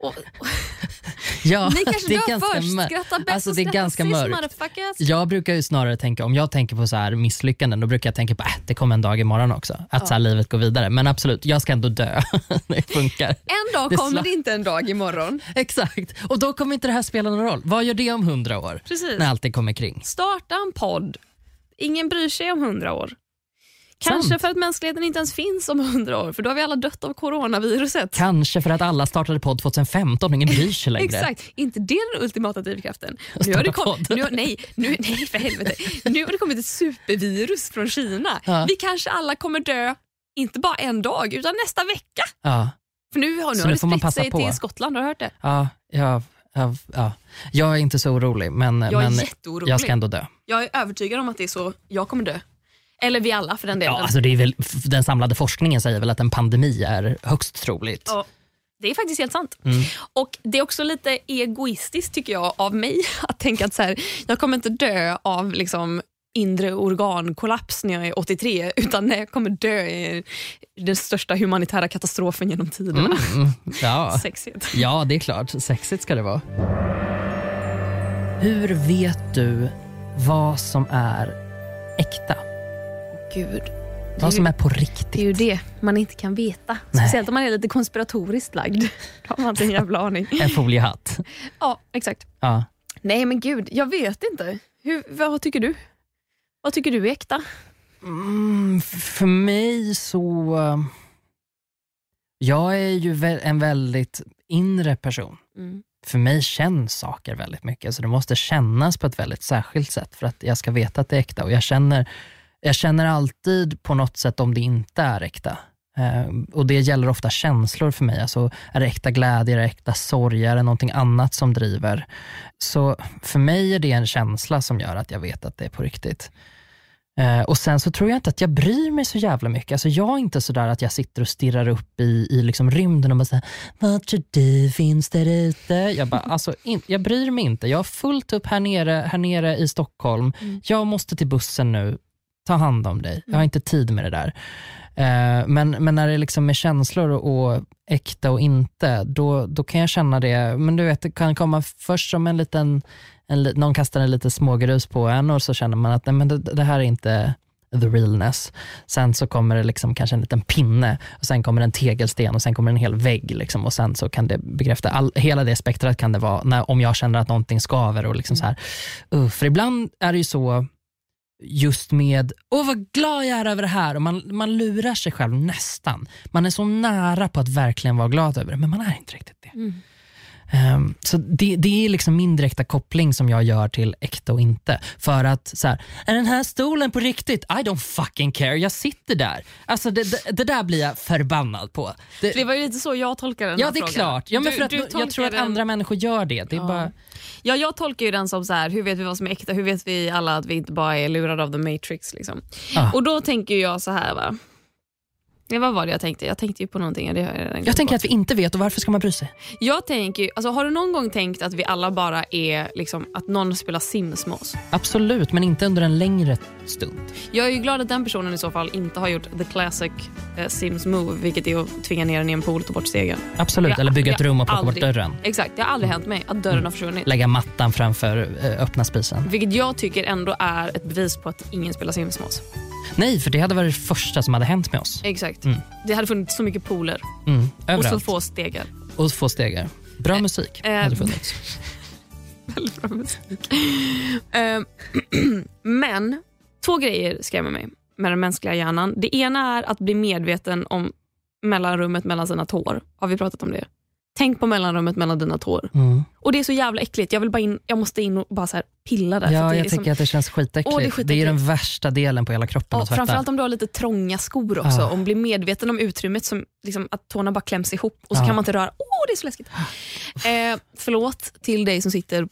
Och, Ja, ni kanske det är ganska först, mör- skratta bäst Alltså, det är ganska mörkt. Jag brukar ju snarare tänka, om jag tänker på så här misslyckanden, då brukar jag tänka på att det kommer en dag imorgon också. Att så här, livet går vidare. Men absolut, jag ska ändå dö. det funkar. En dag Det kommer det inte en dag imorgon. Exakt, och då kommer inte det här spela någon roll. Vad gör det om hundra år? Precis. När allting kommer kring. Starta en podd. Ingen bryr sig om hundra år. Kanske Sant. för att mänskligheten inte ens finns om hundra år, för då har vi alla dött av coronaviruset. Kanske för att alla startade podd 2015 och ingen bryr sig längre. Exakt, inte det den ultimata drivkraften. Nu har det starta kom, podd. nu, nej, nu, nej, för helvete. Nu har det kommit ett supervirus från Kina. Ja. Vi kanske alla kommer dö, inte bara en dag, utan nästa vecka. Ja, För nu har, nu har nu det får man spritt sig på. till Skottland, har du hört det? ja, ja, ja, ja. Jag är inte så orolig, men, Jag är men jag ska ändå dö. Jag är övertygad om att det är så jag kommer dö. Eller vi alla för den delen. Ja, alltså det är väl, den samlade forskningen säger väl att en pandemi är högst troligt. Ja, det är faktiskt helt sant. Mm. Och Det är också lite egoistiskt tycker jag av mig att tänka att så här, jag kommer inte dö av liksom, inre organkollaps när jag är 83 utan när jag kommer dö i den största humanitära katastrofen genom tiderna. Mm, ja. Sexigt. ja, det är klart. Sexigt ska det vara. Hur vet du vad som är äkta? Gud. Vad som är på Det är riktigt? ju det man inte kan veta. Nej. Speciellt om man är lite konspiratoriskt lagd. Då har man inte en jävla aning. En foliehatt. Ja, exakt. Ja. Nej men gud, jag vet inte. Hur, vad tycker du? Vad tycker du är äkta? Mm, för mig så... eh, Jag är ju en väldigt inre person. Mm. För mig känns saker väldigt mycket, så det måste kännas på ett väldigt särskilt sätt för att jag ska veta att det är äkta. Och jag känner, jag känner alltid på något sätt om det inte är äkta. Eh, och Det gäller ofta känslor för mig. Alltså, är det äkta glädje, är det äkta sorg, är det någonting annat som driver? Så för mig är det en känsla som gör att jag vet att det är på riktigt. Eh, och Sen så tror jag inte att jag bryr mig så jävla mycket. Alltså jag är inte sådär att jag sitter och stirrar upp i, i liksom rymden och bara säger vad tror du finns där ute? Jag, bara, alltså, in, jag bryr mig inte. Jag har fullt upp här nere, här nere i Stockholm. Mm. Jag måste till bussen nu. Ta hand om dig. Jag har inte tid med det där. Eh, men, men när det liksom är känslor och, och äkta och inte, då, då kan jag känna det. Men du vet, det kan komma först som en liten, en, någon kastar en lite smågrus på en och så känner man att nej, men det, det här är inte the realness. Sen så kommer det liksom kanske en liten pinne och sen kommer en tegelsten och sen kommer en hel vägg liksom, och sen så kan det bekräfta, all, hela det spektrat kan det vara när, om jag känner att någonting skaver och liksom så här, uh, för ibland är det ju så just med, åh vad glad jag är över det här och man, man lurar sig själv nästan. Man är så nära på att verkligen vara glad över det men man är inte riktigt det. Mm. Ehm, så det, det är liksom min direkta koppling som jag gör till äkta och inte. För att så här, är den här stolen på riktigt? I don't fucking care, jag sitter där. Alltså det, det, det där blir jag förbannad på. Det, Det var ju lite så jag tolkar den ja här det är frågan. klart, ja, men Du- för att, du jag tror att den- andra människor gör det. det är Ja. bara, Ja, jag tolkar ju den som så här, hur vet vi vad som är äkta? Hur vet vi alla att vi inte bara är lurade av the matrix? Liksom? Ah. Och då tänker jag så här va. Ja, vad var det jag tänkte? Jag tänkte ju på någonting. Det har jag, redan jag tänker att vi inte vet och varför ska man bry sig? jag tänker, alltså, har du någon gång tänkt att vi alla bara är liksom, att någon spelar Sims med oss? Absolut, men inte under en längre stund. Jag är ju glad att den personen i så fall inte har gjort the classic eh, Sims move, vilket är att tvinga ner den i en pool och ta bort stegen. Absolut, Jag- eller bygga ett rum och plocka aldrig- bort dörren. Exakt, det har aldrig hänt mig att dörren Mm. har försvunnit. Lägga mattan framför eh, öppna spisen. Vilket jag tycker ändå är ett bevis på att ingen spelar Sims med oss. Nej, för det hade varit det första som hade hänt med oss. Exakt. Mm. Det hade funnits så mycket pooler Mm, och så få stegar. Och få stegar. Bra musik eh, hade funnits. Väldigt bra musik. Eh, Men två grejer skrämmer mig med den mänskliga hjärnan. Det ena är att bli medveten om mellanrummet mellan sina tår. Har vi pratat om det? Tänk på mellanrummet mellan dina tår. Mm. Och Det är så jävla äckligt. Jag, vill bara in, jag måste in och bara så pilla där. Ja, jag tycker som, att det känns skitäckligt. Åh, det är det, är skitäckligt. den värsta delen på hela kroppen ja, att tvätta. framförallt om du har lite trånga skor också. Ah. Om bli medveten om utrymmet, som, liksom, att tårna bara kläms ihop och så Ah. kan man inte röra. Åh, det är så läskigt. Eh, förlåt till dig som sitter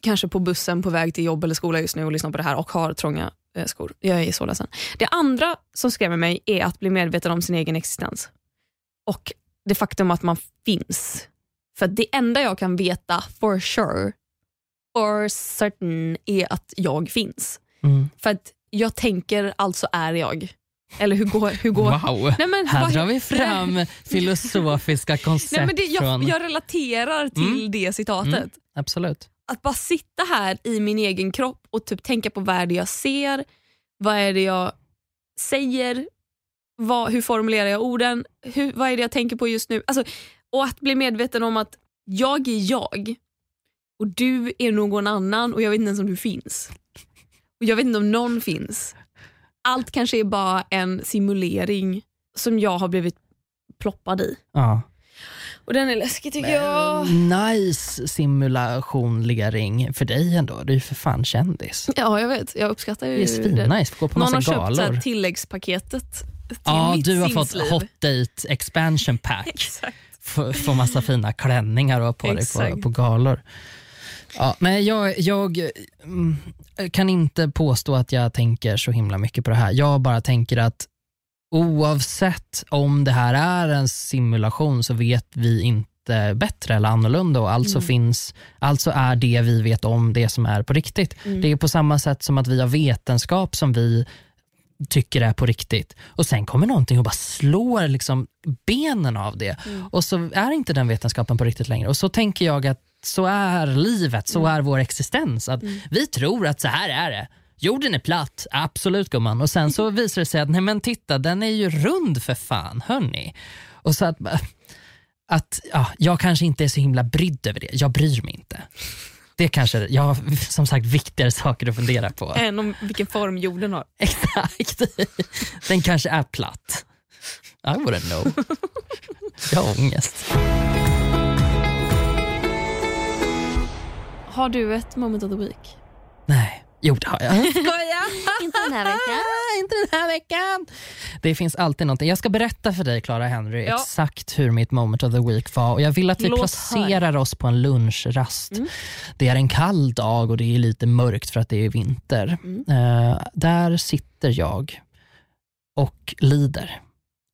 kanske på bussen på väg till jobb eller skola just nu och lyssnar på det här och har trånga eh, skor. Jag är så ledsen. Det andra som skrämmer mig är att bli medveten om sin egen existens. Och det faktum att man finns. För det enda jag kan veta for sure, for certain, är att jag finns. Mm. För att jag tänker, alltså är jag. Eller hur går... Hur går Wow, Nej, men här drar vi fram filosofiska koncept Nej, men det, jag, jag relaterar till Mm. det citatet. Mm. Absolut. Att bara sitta här i min egen kropp och typ tänka på vad är det jag ser, vad är det jag säger, vad, hur formulerar jag orden, hur, vad är det jag tänker på just nu. Alltså, och att bli medveten om att jag är jag och du är någon annan och jag vet inte ens om du finns. Och Jag vet inte om någon finns. Allt kanske är bara en simulering som jag har blivit ploppad i. Ja. Och den är läskig tycker jag. Nice simulationligering för dig ändå. Du är ju för fan kändis. Ja, jag vet. Jag uppskattar ju Det är svinnice, gå på Någon massa har köpt så här galor. tilläggspaketet till Ja, mitt du har fått hot date expansion pack. Exakt. Få massa fina klänningar och ha på dig på, på galor. Ja, nej, jag, jag mm, kan inte påstå att jag tänker så himla mycket på det här. Jag bara tänker att oavsett om det här är en simulation så vet vi inte bättre eller annorlunda och alltså, Mm. finns, alltså är det vi vet om det som är på riktigt. Mm. Det är på samma sätt som att vi har vetenskap som vi tycker är på riktigt och sen kommer någonting och bara slår liksom benen av det Mm. och så är inte den vetenskapen på riktigt längre. Och så tänker jag att så är livet, så är vår existens. Att Vi tror att så här är det. Jorden är platt, absolut gumman. Och sen så visar det sig att nej men titta, den är ju rund för fan, hörni. Och så att, att ja, jag kanske inte är så himla brydd över det. Jag bryr mig inte. Det kanske, jag har som sagt viktigare saker att fundera på. Än om vilken form jorden har. Exakt. Den kanske är platt. I wouldn't know. Jag har ångest. Har du ett moment of the week? Nej, jo det har jag. Inte den här veckan. Inte den här veckan. Det finns alltid någonting. Jag ska berätta för dig Clara Henry Ja. exakt hur mitt moment of the week var och jag vill att vi Låt placerar oss på en lunchrast. Mm. Det är en kall dag och det är lite mörkt för att det är vinter. Mm. Eh, där sitter jag och lider.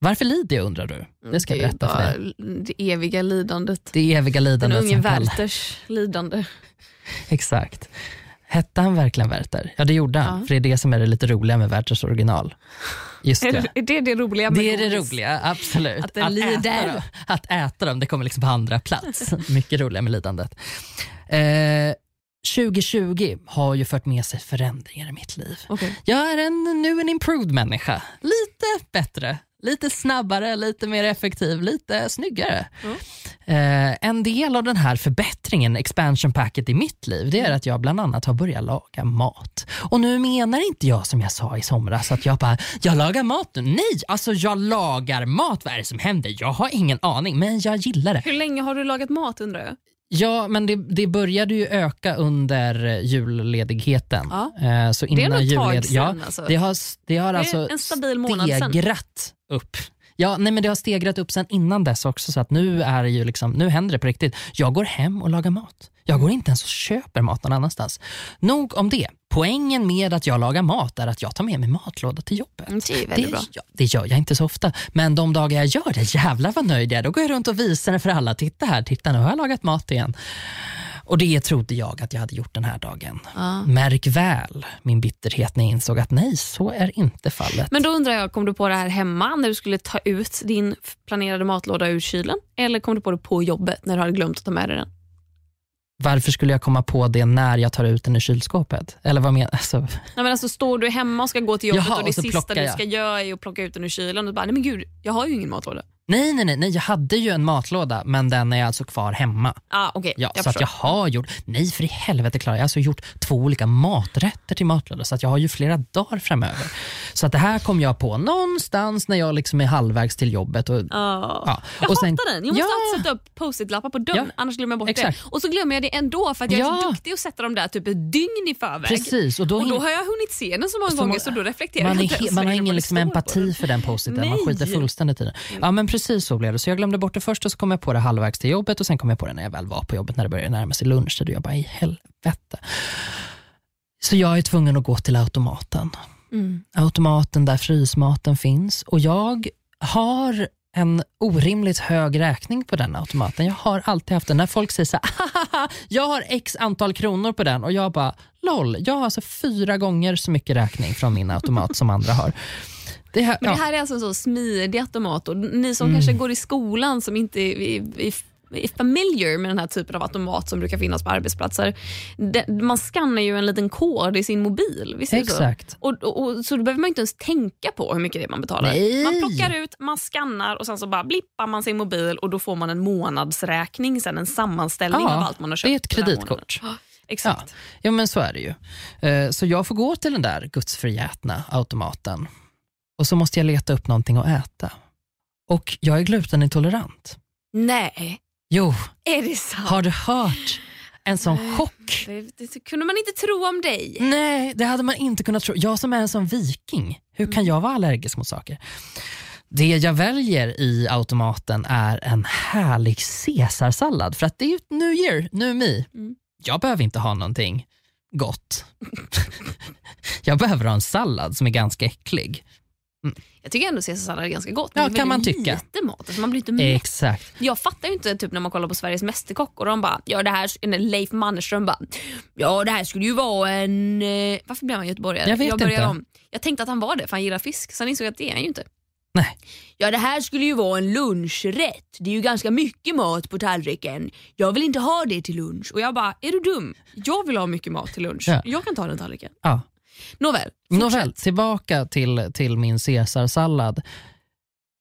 Varför lider jag undrar du? Det ska jag berätta för dig. Det eviga lidandet. Det eviga Den lidandet unge som kallar. Werthers lidande. Exakt. Hette han verkligen Werther? Ja det gjorde han, Ja. för det är det som är det lite roliga med Werthers original. Just det. är det det roliga med Det är det roliga, absolut. Att lider. Äta dem, att äta dem, det kommer liksom på andra plats. Mycket roligare med lidandet. Eh, 2020 har ju fört med sig förändringar i mitt liv. Okej. Jag är en, nu en improved människa. Lite bättre, lite snabbare, lite mer effektiv, lite snyggare. Mm. Eh, en del av den här förbättringen, expansion packet i mitt liv, det är att jag bland annat har börjat laga mat. Och nu menar inte jag som jag sa i somras att jag bara, jag lagar mat nu. Nej, alltså jag lagar mat. Vad är det som händer? Jag har ingen aning, men jag gillar det. Hur länge har du lagat mat undrar jag? Ja, men det, det började ju öka under julledigheten. Ja. Eh, så Det är innan nog ett tag sedan. ja, alltså. det har, det har Det alltså en stabil månad stegrat upp. Ja, nej men det har stegrat upp sen innan dess också så att nu är ju liksom, nu händer det på riktigt. Jag går hem och lagar mat. Jag går inte ens och köper mat någon annanstans. Nog om det. Poängen med att jag lagar mat är att jag tar med mig matlåda till jobbet. Mm, Det är väldigt det, bra. ja, det gör jag inte så ofta, men de dagar jag gör det, jävlar vad nöjd jag är. Då går jag runt och visar det för alla. Titta här, titta nu har jag lagat mat igen. Och det trodde jag att jag hade gjort den här dagen. Ja. Märk väl min bitterhet när jag insåg att nej, så är inte fallet. Men då undrar jag, kom du på det här hemma när du skulle ta ut din planerade matlåda ur kylen? Eller kom du på det på jobbet när du hade glömt att ta med dig den? Varför skulle jag komma på det när jag tar ut den ur kylskåpet? Eller vad menar alltså, Nej, men alltså, står du hemma och ska gå till jobbet Jaha, och det och sista du jag. ska göra är att plocka ut den ur kylen och bara, nej men gud, jag har ju ingen matlåda. Nej, nej, nej, nej, jag hade ju en matlåda men den är alltså kvar hemma. Ah, okay, Ja, jag så att förstår. jag har gjort, nej för i helvete Klara, jag har alltså gjort två olika maträtter till matlåda så att jag har ju flera dagar framöver. Så att det här kom jag på någonstans när jag liksom är halvvägs till jobbet. Och, Ah. ja. Jag och sen- hatar den. Jag måste Ja. alltid sätta upp post-it-lappar på dörren, Ja, annars glömmer jag bort exakt. det. Och så glömmer jag det ändå för att jag är så Ja. duktig att sätta dem där typ ett dygn i förväg. Precis, och då, Och då har jag hunnit se den så många Så gånger man- så då reflekterar man, jag inte man har ingen liksom empati för den post-iten, man skiter fullständigt i den. Ja men precis så blev det, så jag glömde bort det först och så kom jag på det halvvägs till jobbet och sen kom jag på det när jag väl var på jobbet när det började närma sig lunchtid och jag bara i helvete. Så jag är tvungen att gå till automaten. Mm. Automaten där frysmaten finns och jag har en orimligt hög räkning på den automaten. Jag har alltid haft den. När folk säger så här, "Hahaha, jag har x antal kronor på den och jag bara, LOL, jag har alltså fyra gånger så mycket räkning från min automat som andra har. Det här, Men det här är alltså en så smidig automat och ni som Mm. kanske går i skolan som inte är, är, är, familiar med den här typen av automat som brukar finnas på arbetsplatser. Det, man skannar ju en liten kod i sin mobil. Visst är Exakt. Så? Och, och, och, så då behöver man inte ens tänka på hur mycket det är man betalar. Nej. Man plockar ut, man skannar och sen så bara blippar man sin mobil och då får man en månadsräkning, sen en sammanställning Ja, av allt man har köpt. det är ett kreditkort. månaden. Ja, Exakt. Ja, men så är det ju. Eh, Så jag får gå till den där gudsförgätna automaten och så måste jag leta upp någonting att äta. Och jag är glutenintolerant. Nej, Jo, är det sant? har du hört? En sån chock. Det, kunde man inte tro om dig. Nej, det hade man inte kunnat tro. Jag som är en sån viking, hur kan jag vara allergisk mot saker? Det jag väljer i automaten är en härlig caesarsallad för att det är new year, new me. Mm. Jag behöver inte ha någonting gott. jag behöver ha en sallad som är ganska äcklig. Jag tycker ändå caesarsallad är ganska gott. Ja, men är kan man tycka. lite mat. Alltså man blir inte mätt. Exakt. Jag fattar ju inte typ när man kollar på Sveriges Mästerkock och de bara, ja det här, Leif Mannerström bara, ja det här skulle ju vara en... eh, Varför blev han göteborgare? Jag vet började inte. Om. Jag tänkte att han var det för han gillar fisk, sen insåg jag att det är han ju inte. Nej. Ja det här skulle ju vara en lunchrätt. Det är ju ganska mycket mat på tallriken. Jag vill inte ha det till lunch. Och jag bara, är du dum? Jag vill ha mycket mat till lunch. Ja. Jag kan ta den tallriken. Ja. Nåväl, Nåväl, tillbaka till, till min caesarsallad.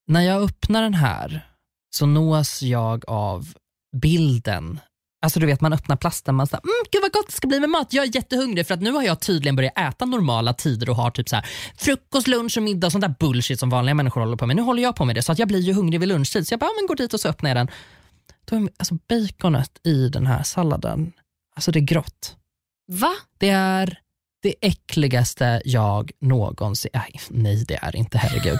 När jag öppnar den här så nås jag av bilden. Alltså du vet man öppnar plasten man säger, mm, gud vad gott det ska bli med mat. Jag är jättehungrig för att nu har jag tydligen börjat äta normala tider och har typ så här frukost, lunch och middag och sånt där bullshit som vanliga människor håller på med. Nu håller jag på med det så att jag blir ju hungrig vid lunchtid. Så jag bara, ja, men går dit och så öppnar jag den. Då är alltså baconet i den här salladen, alltså det är grått. Va? Det är det äckligaste jag någonsin... Nej, nej det är inte, herregud.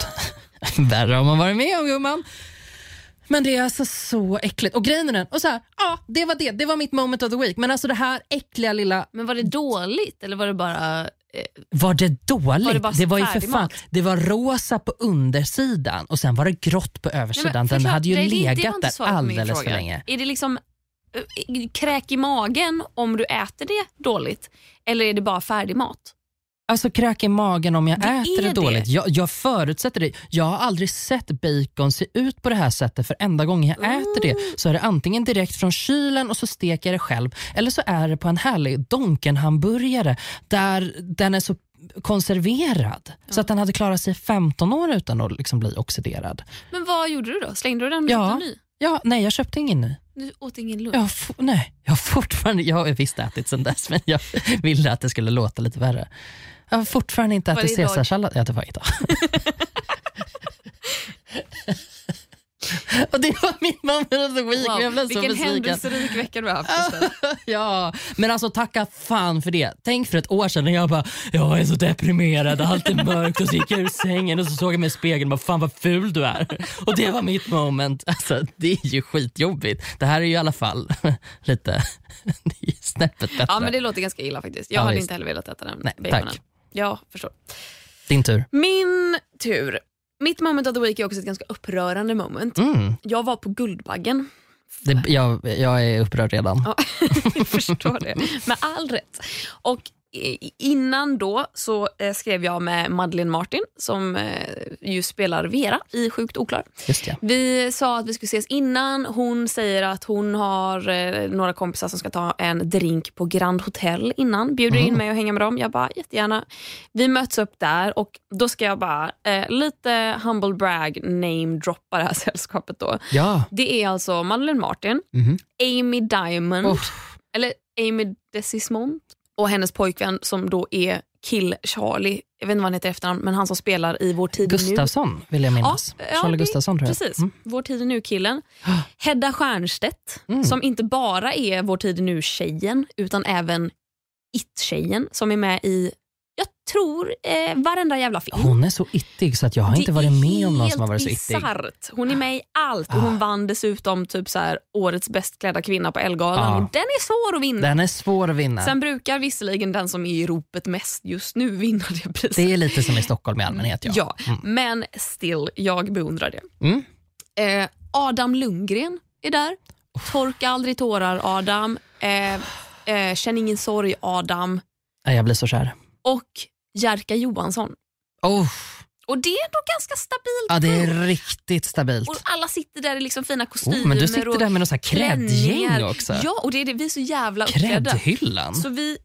Värre har man varit med om gumman. Men det är alltså så äckligt. Och grejen är den, och så här, ja det var det, det var mitt moment of the week. Men alltså det här äckliga lilla, Men var det dåligt eller var det bara... Eh, var det dåligt? Var det bara var ju för fan, det var rosa på undersidan och sen var det grått på översidan. Den förklara- hade ju det- det- det legat inte där alldeles för länge. Är det liksom kräk i magen om du äter det dåligt eller är det bara färdig mat? Alltså kräk i magen om jag Det äter det dåligt. det. Jag, jag förutsätter det. Jag har aldrig sett bacon se ut på det här sättet för enda gången jag äter det så är det antingen direkt från kylen och så steker jag det själv eller så är det på en härlig Donken-hamburgare där den är så konserverad så att den hade klarat sig i 15 år utan att liksom bli oxiderad. Men vad gjorde du då? Slängde du den och Ja. ny? Ja, nej jag köpte ingen ny. Du åt ingen lunch? Jag nej, jag fortfarande, jag har visst ätit sen dess men jag ville att det skulle låta lite värre. Jag har fortfarande inte Var ätit caesarsallad. Ja, det var idag. Och det var min moment of the week. Wow, jag blev så vilken besviken. händelserik vecka du har haft. Ja, men alltså tacka fan för det. Tänk för ett år sedan när jag bara, jag är så deprimerad, allt är mörkt och så gick jag ur sängen och så såg jag mig i spegeln och bara, fan vad ful du är. Och det var mitt moment. Alltså det är ju skitjobbigt. Det här är ju i alla fall lite, snäppet bättre. ja men det låter ganska illa faktiskt. Jag Ja, hade visst. inte heller velat äta den Nej, baconen. tack. Ja, förstår. Din tur. Min tur. Mitt moment of the week är också ett ganska upprörande moment. Mm. Jag var på Guldbaggen. Det, jag, jag är upprörd redan. Ja, jag förstår det. Med all rätt. Och innan då så eh, skrev jag med Madeleine Martin som eh, ju spelar Vera i Sjukt oklar. Vi sa att vi skulle ses innan. Hon säger att hon har eh, några kompisar som ska ta en drink på Grand Hotel innan. Bjuder in mig och hänga med dem. Jag bara jättegärna. Vi möts upp där och då ska jag bara eh, lite humble brag name droppa det här sällskapet då. Ja. Det är alltså Madeleine Martin, Mhm. Amy Diamond, Oh. eller Amy Desismond och hennes pojkvän som då är Kill Charlie. Jag vet inte vad han heter efternamn, men han som spelar i Vår tid är nu. Gustafsson vill jag minnas. Ja, ja, Charlie det- Gustafsson tror jag. Precis, Mm. Vår tid nu-killen. Hedda Stiernstedt, Mm. som inte bara är Vår tid nu-tjejen utan även It-tjejen som är med i, jag tror, eh, varenda jävla film. Hon är så ittig så att jag har inte Det varit är med om någon som har varit så ittig. bisarrt. Hon är med i allt och hon Ah. vann dessutom typ så här, årets bäst klädda kvinna på Ellegalan. Ah. Den är svår att vinna. Den är svår att vinna. Sen brukar visserligen den som är i ropet mest just nu vinna det priset. Det är lite som i Stockholm i allmänhet. Ja. Ja, Mm. men still, jag beundrar det. Mm. Eh, Adam Lundgren är där. Torka aldrig tårar Adam. Eh, eh, känn ingen sorg Adam. Jag blir så kär. Och Jerka Johansson. Oh, Och det är ändå ganska stabilt. Ja, det är riktigt stabilt. Och alla sitter där i liksom fina kostymer Oh, men du sitter där med något kräddgäng också. Ja, och det är det, vi är så jävla uppklädda. Kräddhyllan. Så vi...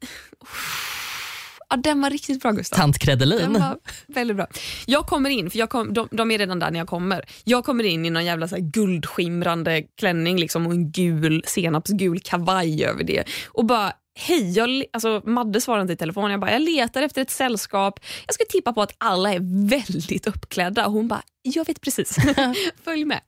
Ja, den var riktigt bra Gustav. Tant Kreddelin. Den var väldigt bra. Jag kommer in, för jag kom, de, de är redan där när jag kommer. Jag kommer in i någon jävla så guldskimrande klänning liksom, och en gul senapsgul kavaj över det. Och bara, hej, jag, alltså, Madde svarar inte i telefon. Jag bara, jag letar efter ett sällskap. Jag ska tippa på att alla är väldigt uppklädda. Hon bara, jag vet precis. Följ med.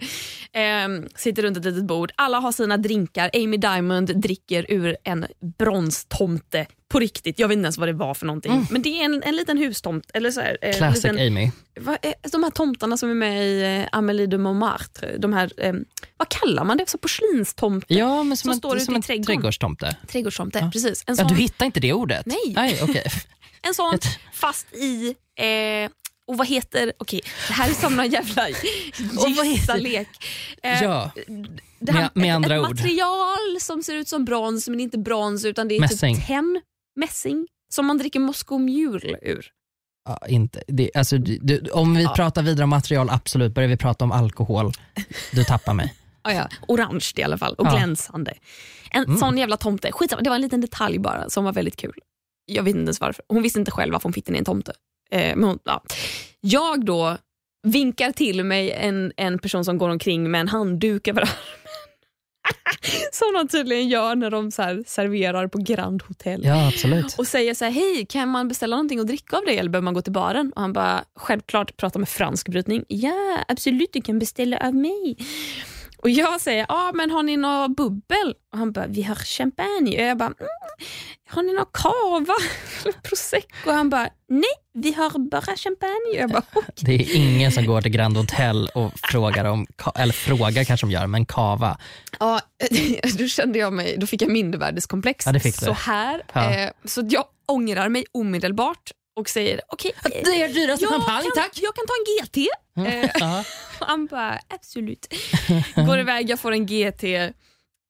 Ehm, sitter runt ett litet bord. Alla har sina drinkar. Amy Diamond dricker ur en bronstomte på riktigt. Jag vet inte ens vad det var för någonting. Men det är en, en liten hustomt. Eller så här, eh, Classic liten, Amy. vad är, de här tomtarna som är med i eh, Amélie de Montmartre. De här, eh, vad kallar man det? Så porslinstomte? Ja, men som, Som en, står som en trädgården. trädgårdstomte. Trädgårdstomte, precis. En Ja, sån, du hittar inte det ordet? Nej. Nej okej. en sån Ett- fast i... Eh, och vad heter... Okej, det här är som någon jävla gissa-lek. Eh, Ja, med- med ett, andra ett ord. material som ser ut som brons men inte brons utan det är Mässing. typ tenn, mässing, som man dricker Moscow Mule ur. ja, inte. Det, alltså, du, om vi pratar vidare om material, absolut. Börjar vi prata om alkohol, du tappar mig. Ah, ja. Orange i alla fall och Ja. glänsande. En sån jävla tomte. Skitsamma, det var en liten detalj bara som var väldigt kul. Jag vet inte ens varför. Hon visste inte själv varför hon fick den i en tomte. Eh, men hon, ja. Jag då vinkar till mig en, en person som går omkring med en handduk över armen. som de tydligen gör när de så serverar på Grand Hotel. Ja, absolut. Och säger så här, hej kan man beställa någonting att dricka av dig eller behöver man gå till baren? Och han bara, självklart prata med fransk brytning. Ja, absolut du kan beställa av mig. Och jag säger, ja men har ni något bubbel? Och han bara, vi har champagne. Och jag bara, mm, har ni något cava? Eller prosecco? Och han bara, nej vi har bara champagne. Och jag bara, okej. Det är ingen som går till Grand Hotel och frågar om, eller frågar kanske de gör, men kava. Ja, då kände jag mig, då fick jag mindervärdeskomplex. Ja, det fick du. Så här, Ja. eh, så jag ångrar mig omedelbart och säger, okej, eh, Det är dyraste jag, champagne, kan, tack! jag kan ta en GT. Eh, Ja. och han bara, absolut. Går iväg, jag får en GT.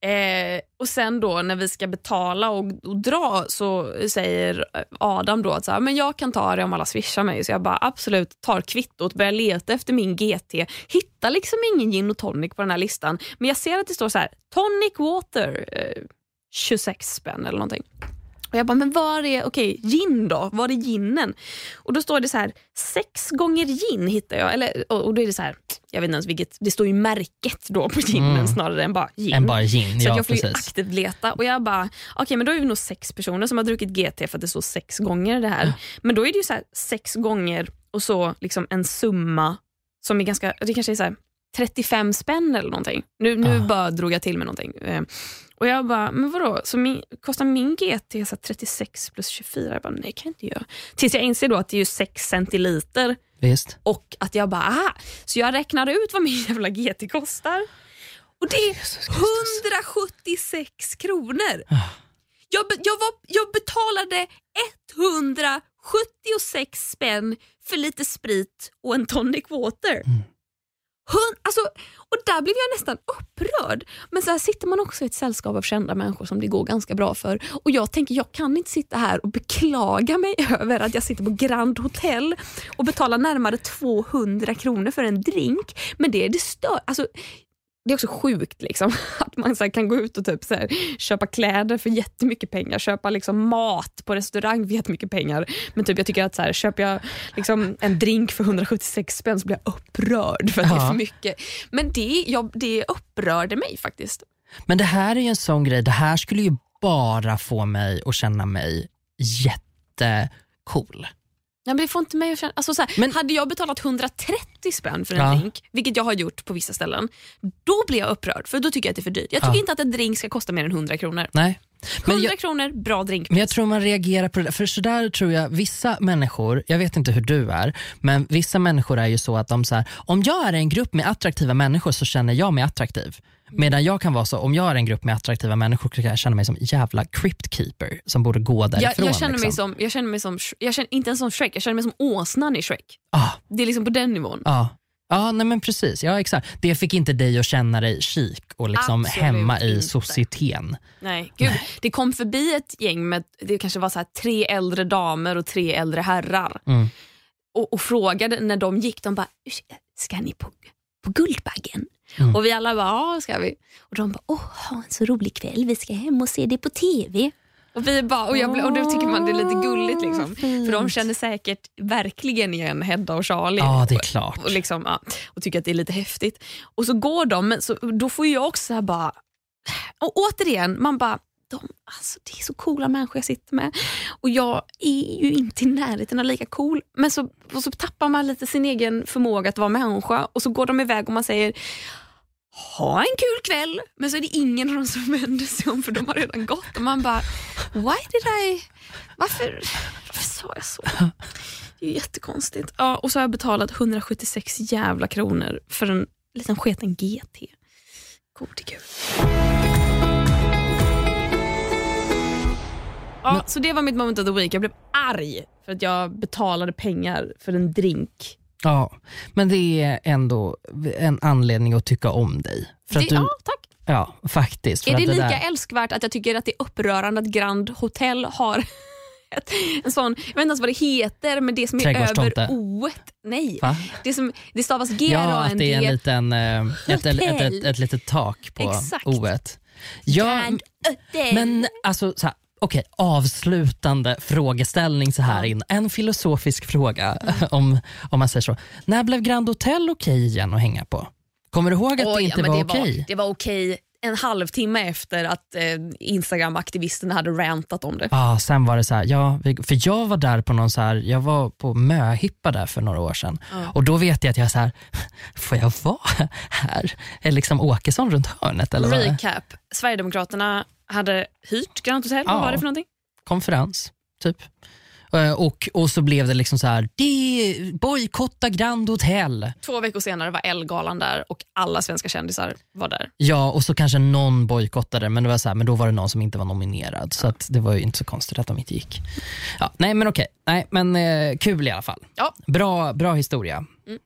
Eh, och sen då när vi ska betala och, och dra så säger Adam då att så här, men jag kan ta det om alla swishar mig. Så jag bara absolut tar kvittot, börjar leta efter min GT. Hittar liksom ingen gin och tonic på den här listan. Men jag ser att det står så här, tonic water, eh, 26 spänn eller någonting. Och jag bara, men var är, okej, gin då? Var är ginen? Och då står det så här, sex gånger gin hittar jag. Eller, och, och då är det så här, jag vet inte ens vilket, det står ju märket då på ginen Mm. snarare än bara gin. En bara gin, Så ja jag får ju precis. aktivt leta och jag bara, okej men då är vi nog sex personer som har druckit GT för att det står sex gånger det här. Men då är det ju så här, sex gånger och så liksom en summa som är ganska, det kanske är så här 35 spänn eller någonting. Nu, nu Ah. bara drog jag till med någonting. Eh, Och jag bara, men vadå, så min, kostar min GT så här 36 plus 24? Jag bara, nej kan jag inte göra. Tills jag inser då att det är ju 6 centiliter Visst. och att jag bara, aha. Så jag räknar ut vad min jävla GT kostar. Och det är 176 kronor. Jag, be- jag, var, jag betalade 176 spänn för lite sprit och en tonic water. Hund, alltså, och där blev jag nästan upprörd. Men så här sitter man också i ett sällskap av kända människor som det går ganska bra för. Och Jag tänker jag kan inte sitta här och beklaga mig över att jag sitter på Grand Hotel och betalar närmare 200 kronor för en drink. Men det är det stör. Alltså, det är också sjukt liksom, att man så kan gå ut och typ så här, köpa kläder för jättemycket pengar, köpa liksom mat på restaurang för jättemycket pengar. Men typ jag tycker att så här, köper jag liksom en drink för 176 spänn så blir jag upprörd för att det är Ja. för mycket. Men det, jag, det upprörde mig faktiskt. Men det här är ju en sån grej, det här skulle ju bara få mig att känna mig jättecool. Ja, men det får inte mig att känna, alltså så här, Men- hade jag betalat 130 spänn för en Ja. drink, vilket jag har gjort på vissa ställen, då blir jag upprörd för då tycker jag att det är för dyrt. Jag tycker Ja. inte att en drink ska kosta mer än 100 kronor. Nej. 100 Men jag, kronor, bra drink. men jag tror man reagerar på det för sådär tror jag vissa människor, jag vet inte hur du är, men vissa människor är ju så att de så här, om jag är i en grupp med attraktiva människor så känner jag mig attraktiv. Medan jag kan vara så, om jag är en grupp med attraktiva människor kan jag känna mig som jävla crypt keeper som borde gå därifrån. Jag, jag, känner mig liksom. som, jag känner mig som, jag känner inte ens som Shrek, jag känner mig som åsnan i Shrek. Ah, Det är liksom på den nivån. Ja, ja nej men precis. Ja, exakt. Det fick inte dig att känna dig chic och liksom Absolut hemma i inte. societeten. Nej, gud. Det kom förbi ett gäng med, det kanske var så tre äldre damer och tre äldre herrar. Mm. och, och frågade när de gick, de bara, "Ursäkta, ska ni på, på Guldbaggen? Mm. Och vi alla bara, ja ska vi. Och de bara, åh, ha en så rolig kväll, vi ska hem och se det på TV. Och, vi bara, och, jag, och då tycker man det är lite gulligt. Liksom. För de känner säkert verkligen igen Hedda och Charlie. Ja, det är klart. och, liksom, ja, och tycker att det är lite häftigt. Och så går de, men så, då får jag också så bara... Och återigen, man bara, de, alltså, det är så coola människor jag sitter med. Och jag är ju inte i närheten av lika cool. Men så, och så tappar man lite sin egen förmåga att vara människa och så går de iväg och man säger ha en kul kväll, men så är det ingen av dem som vänder sig om för de har redan gått. Och man bara, why did I... Varför, varför sa jag så? Det är ju jättekonstigt. Ja, och så har jag betalat 176 jävla kronor för en liten sketen GT. Gode gud. Ja, så det var mitt moment of the week. Jag blev arg för att jag betalade pengar för en drink. Ja, men det är ändå en anledning att tycka om dig. För Det, att du, ja, tack. ja, faktiskt. Är att det lika där- älskvärt att jag tycker att det är upprörande att Grand Hotel har ett, en sån, jag vet inte ens vad det heter, men det som är över o Nej, Va? det, som, det stavas g Ja, att det är en liten, eh, ett, ett, ett, ett, litet tak på o-et. Ja, men alltså så här, okej, avslutande frågeställning så här in. En filosofisk fråga Mm. om, om man säger så. När blev Grand Hotel okej igen att hänga på? Kommer du ihåg att det Oj, inte ja, var det okej? Var, det var okej en halvtimme efter att eh, Instagram-aktivisterna hade rantat om det. Ja, sen var det så här, ja, för jag var där på någon så här, jag var på möhippa där för några år sedan och då vet jag att jag så här, får jag vara här? Är liksom Åkesson runt hörnet eller vad? Recap. Sverigedemokraterna hade hyrt Grand Hotel. Ja. Vad var det för någonting? Konferens, typ. Eh, Och, och så blev det liksom så här, det bojkotta Grand Hotel. Två veckor senare var Ellegalan där och alla svenska kändisar var där. Ja, och så kanske någon bojkottade men det var så här, men då var det någon som inte var nominerad. Så att det var ju inte så konstigt att de inte gick. Ja, nej men okej, nej, men eh, kul i alla fall. Ja. Bra, bra historia.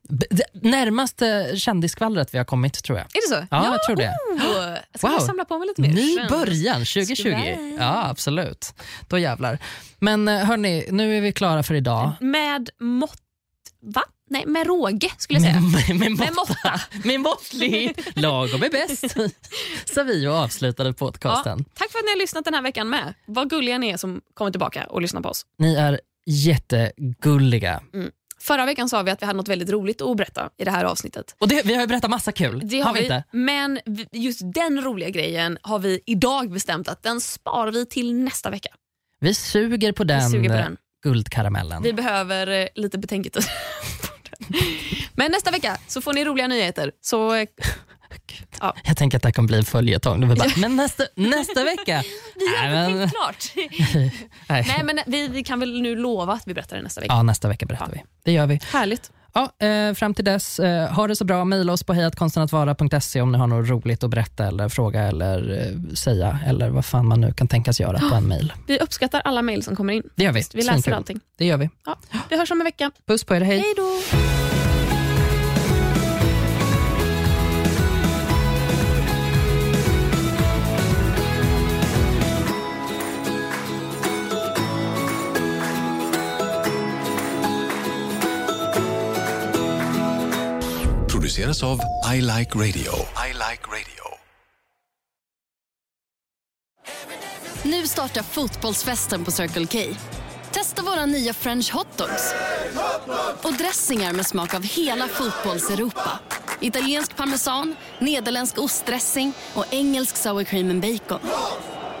B- det närmaste kändisskvallret vi har kommit tror jag. Är det så? Ja, jag tror det. Oh, jag ska Wow. samla på mig lite mer. Ny början 2020. Skvätt. Ja, absolut. Då jävlar. Men eh, hörni, nu är vi klara för idag. Med mått... Va? Nej, med råge skulle jag säga. Med, med, Med måtta. Med måttlig. Lagom är bäst. Så vi och avslutade Ja, podcasten. tack för att ni har lyssnat den här veckan med. Vad gulliga ni är som kommer tillbaka och lyssnar på oss. Ni är jättegulliga. Förra veckan sa vi att vi hade något väldigt roligt att berätta i det här avsnittet. Och det, vi har ju berättat massa kul. Det har, vi, inte? men vi- just den roliga grejen har vi idag bestämt att den sparar vi till nästa vecka. Vi suger på den, suger på den. guldkaramellen. Vi behöver eh, lite betänketid. men nästa vecka så får ni roliga nyheter. Så eh, Ja. Jag tänker att det här kommer bli en följetong. Var bara, Men nästa, nästa vecka? vi har inte men- klart. Nej. Nej, men vi, vi kan väl nu lova att vi berättar det nästa vecka. Ja, nästa vecka berättar vi. Det gör vi. Härligt. Ja, eh, fram till dess, eh, ha det så bra. Mejla oss på hejatkonstenattvara.se om ni har något roligt att berätta eller fråga eller eh, säga eller vad fan man nu kan tänkas göra på en mejl. Vi uppskattar alla mejl som kommer in. Det gör vi. Vi läser allting. Det gör vi. Ja, vi hörs om en vecka. Puss på er, hej. Hej då! Produceras av I Like Radio. I like radio. Nu startar fotbollsfesten på Circle K. Testa våra nya french hotdogs och dressingar med smak av hela fotbolls-Europa. Italiensk parmesan, nederländsk ostdressing och engelsk sour cream and bacon.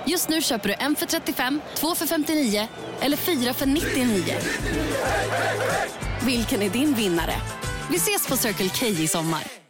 Just nu köper du en för 35, två för 59 eller fyra för 99. Vilken är din vinnare? Vi ses på Circle K i sommar.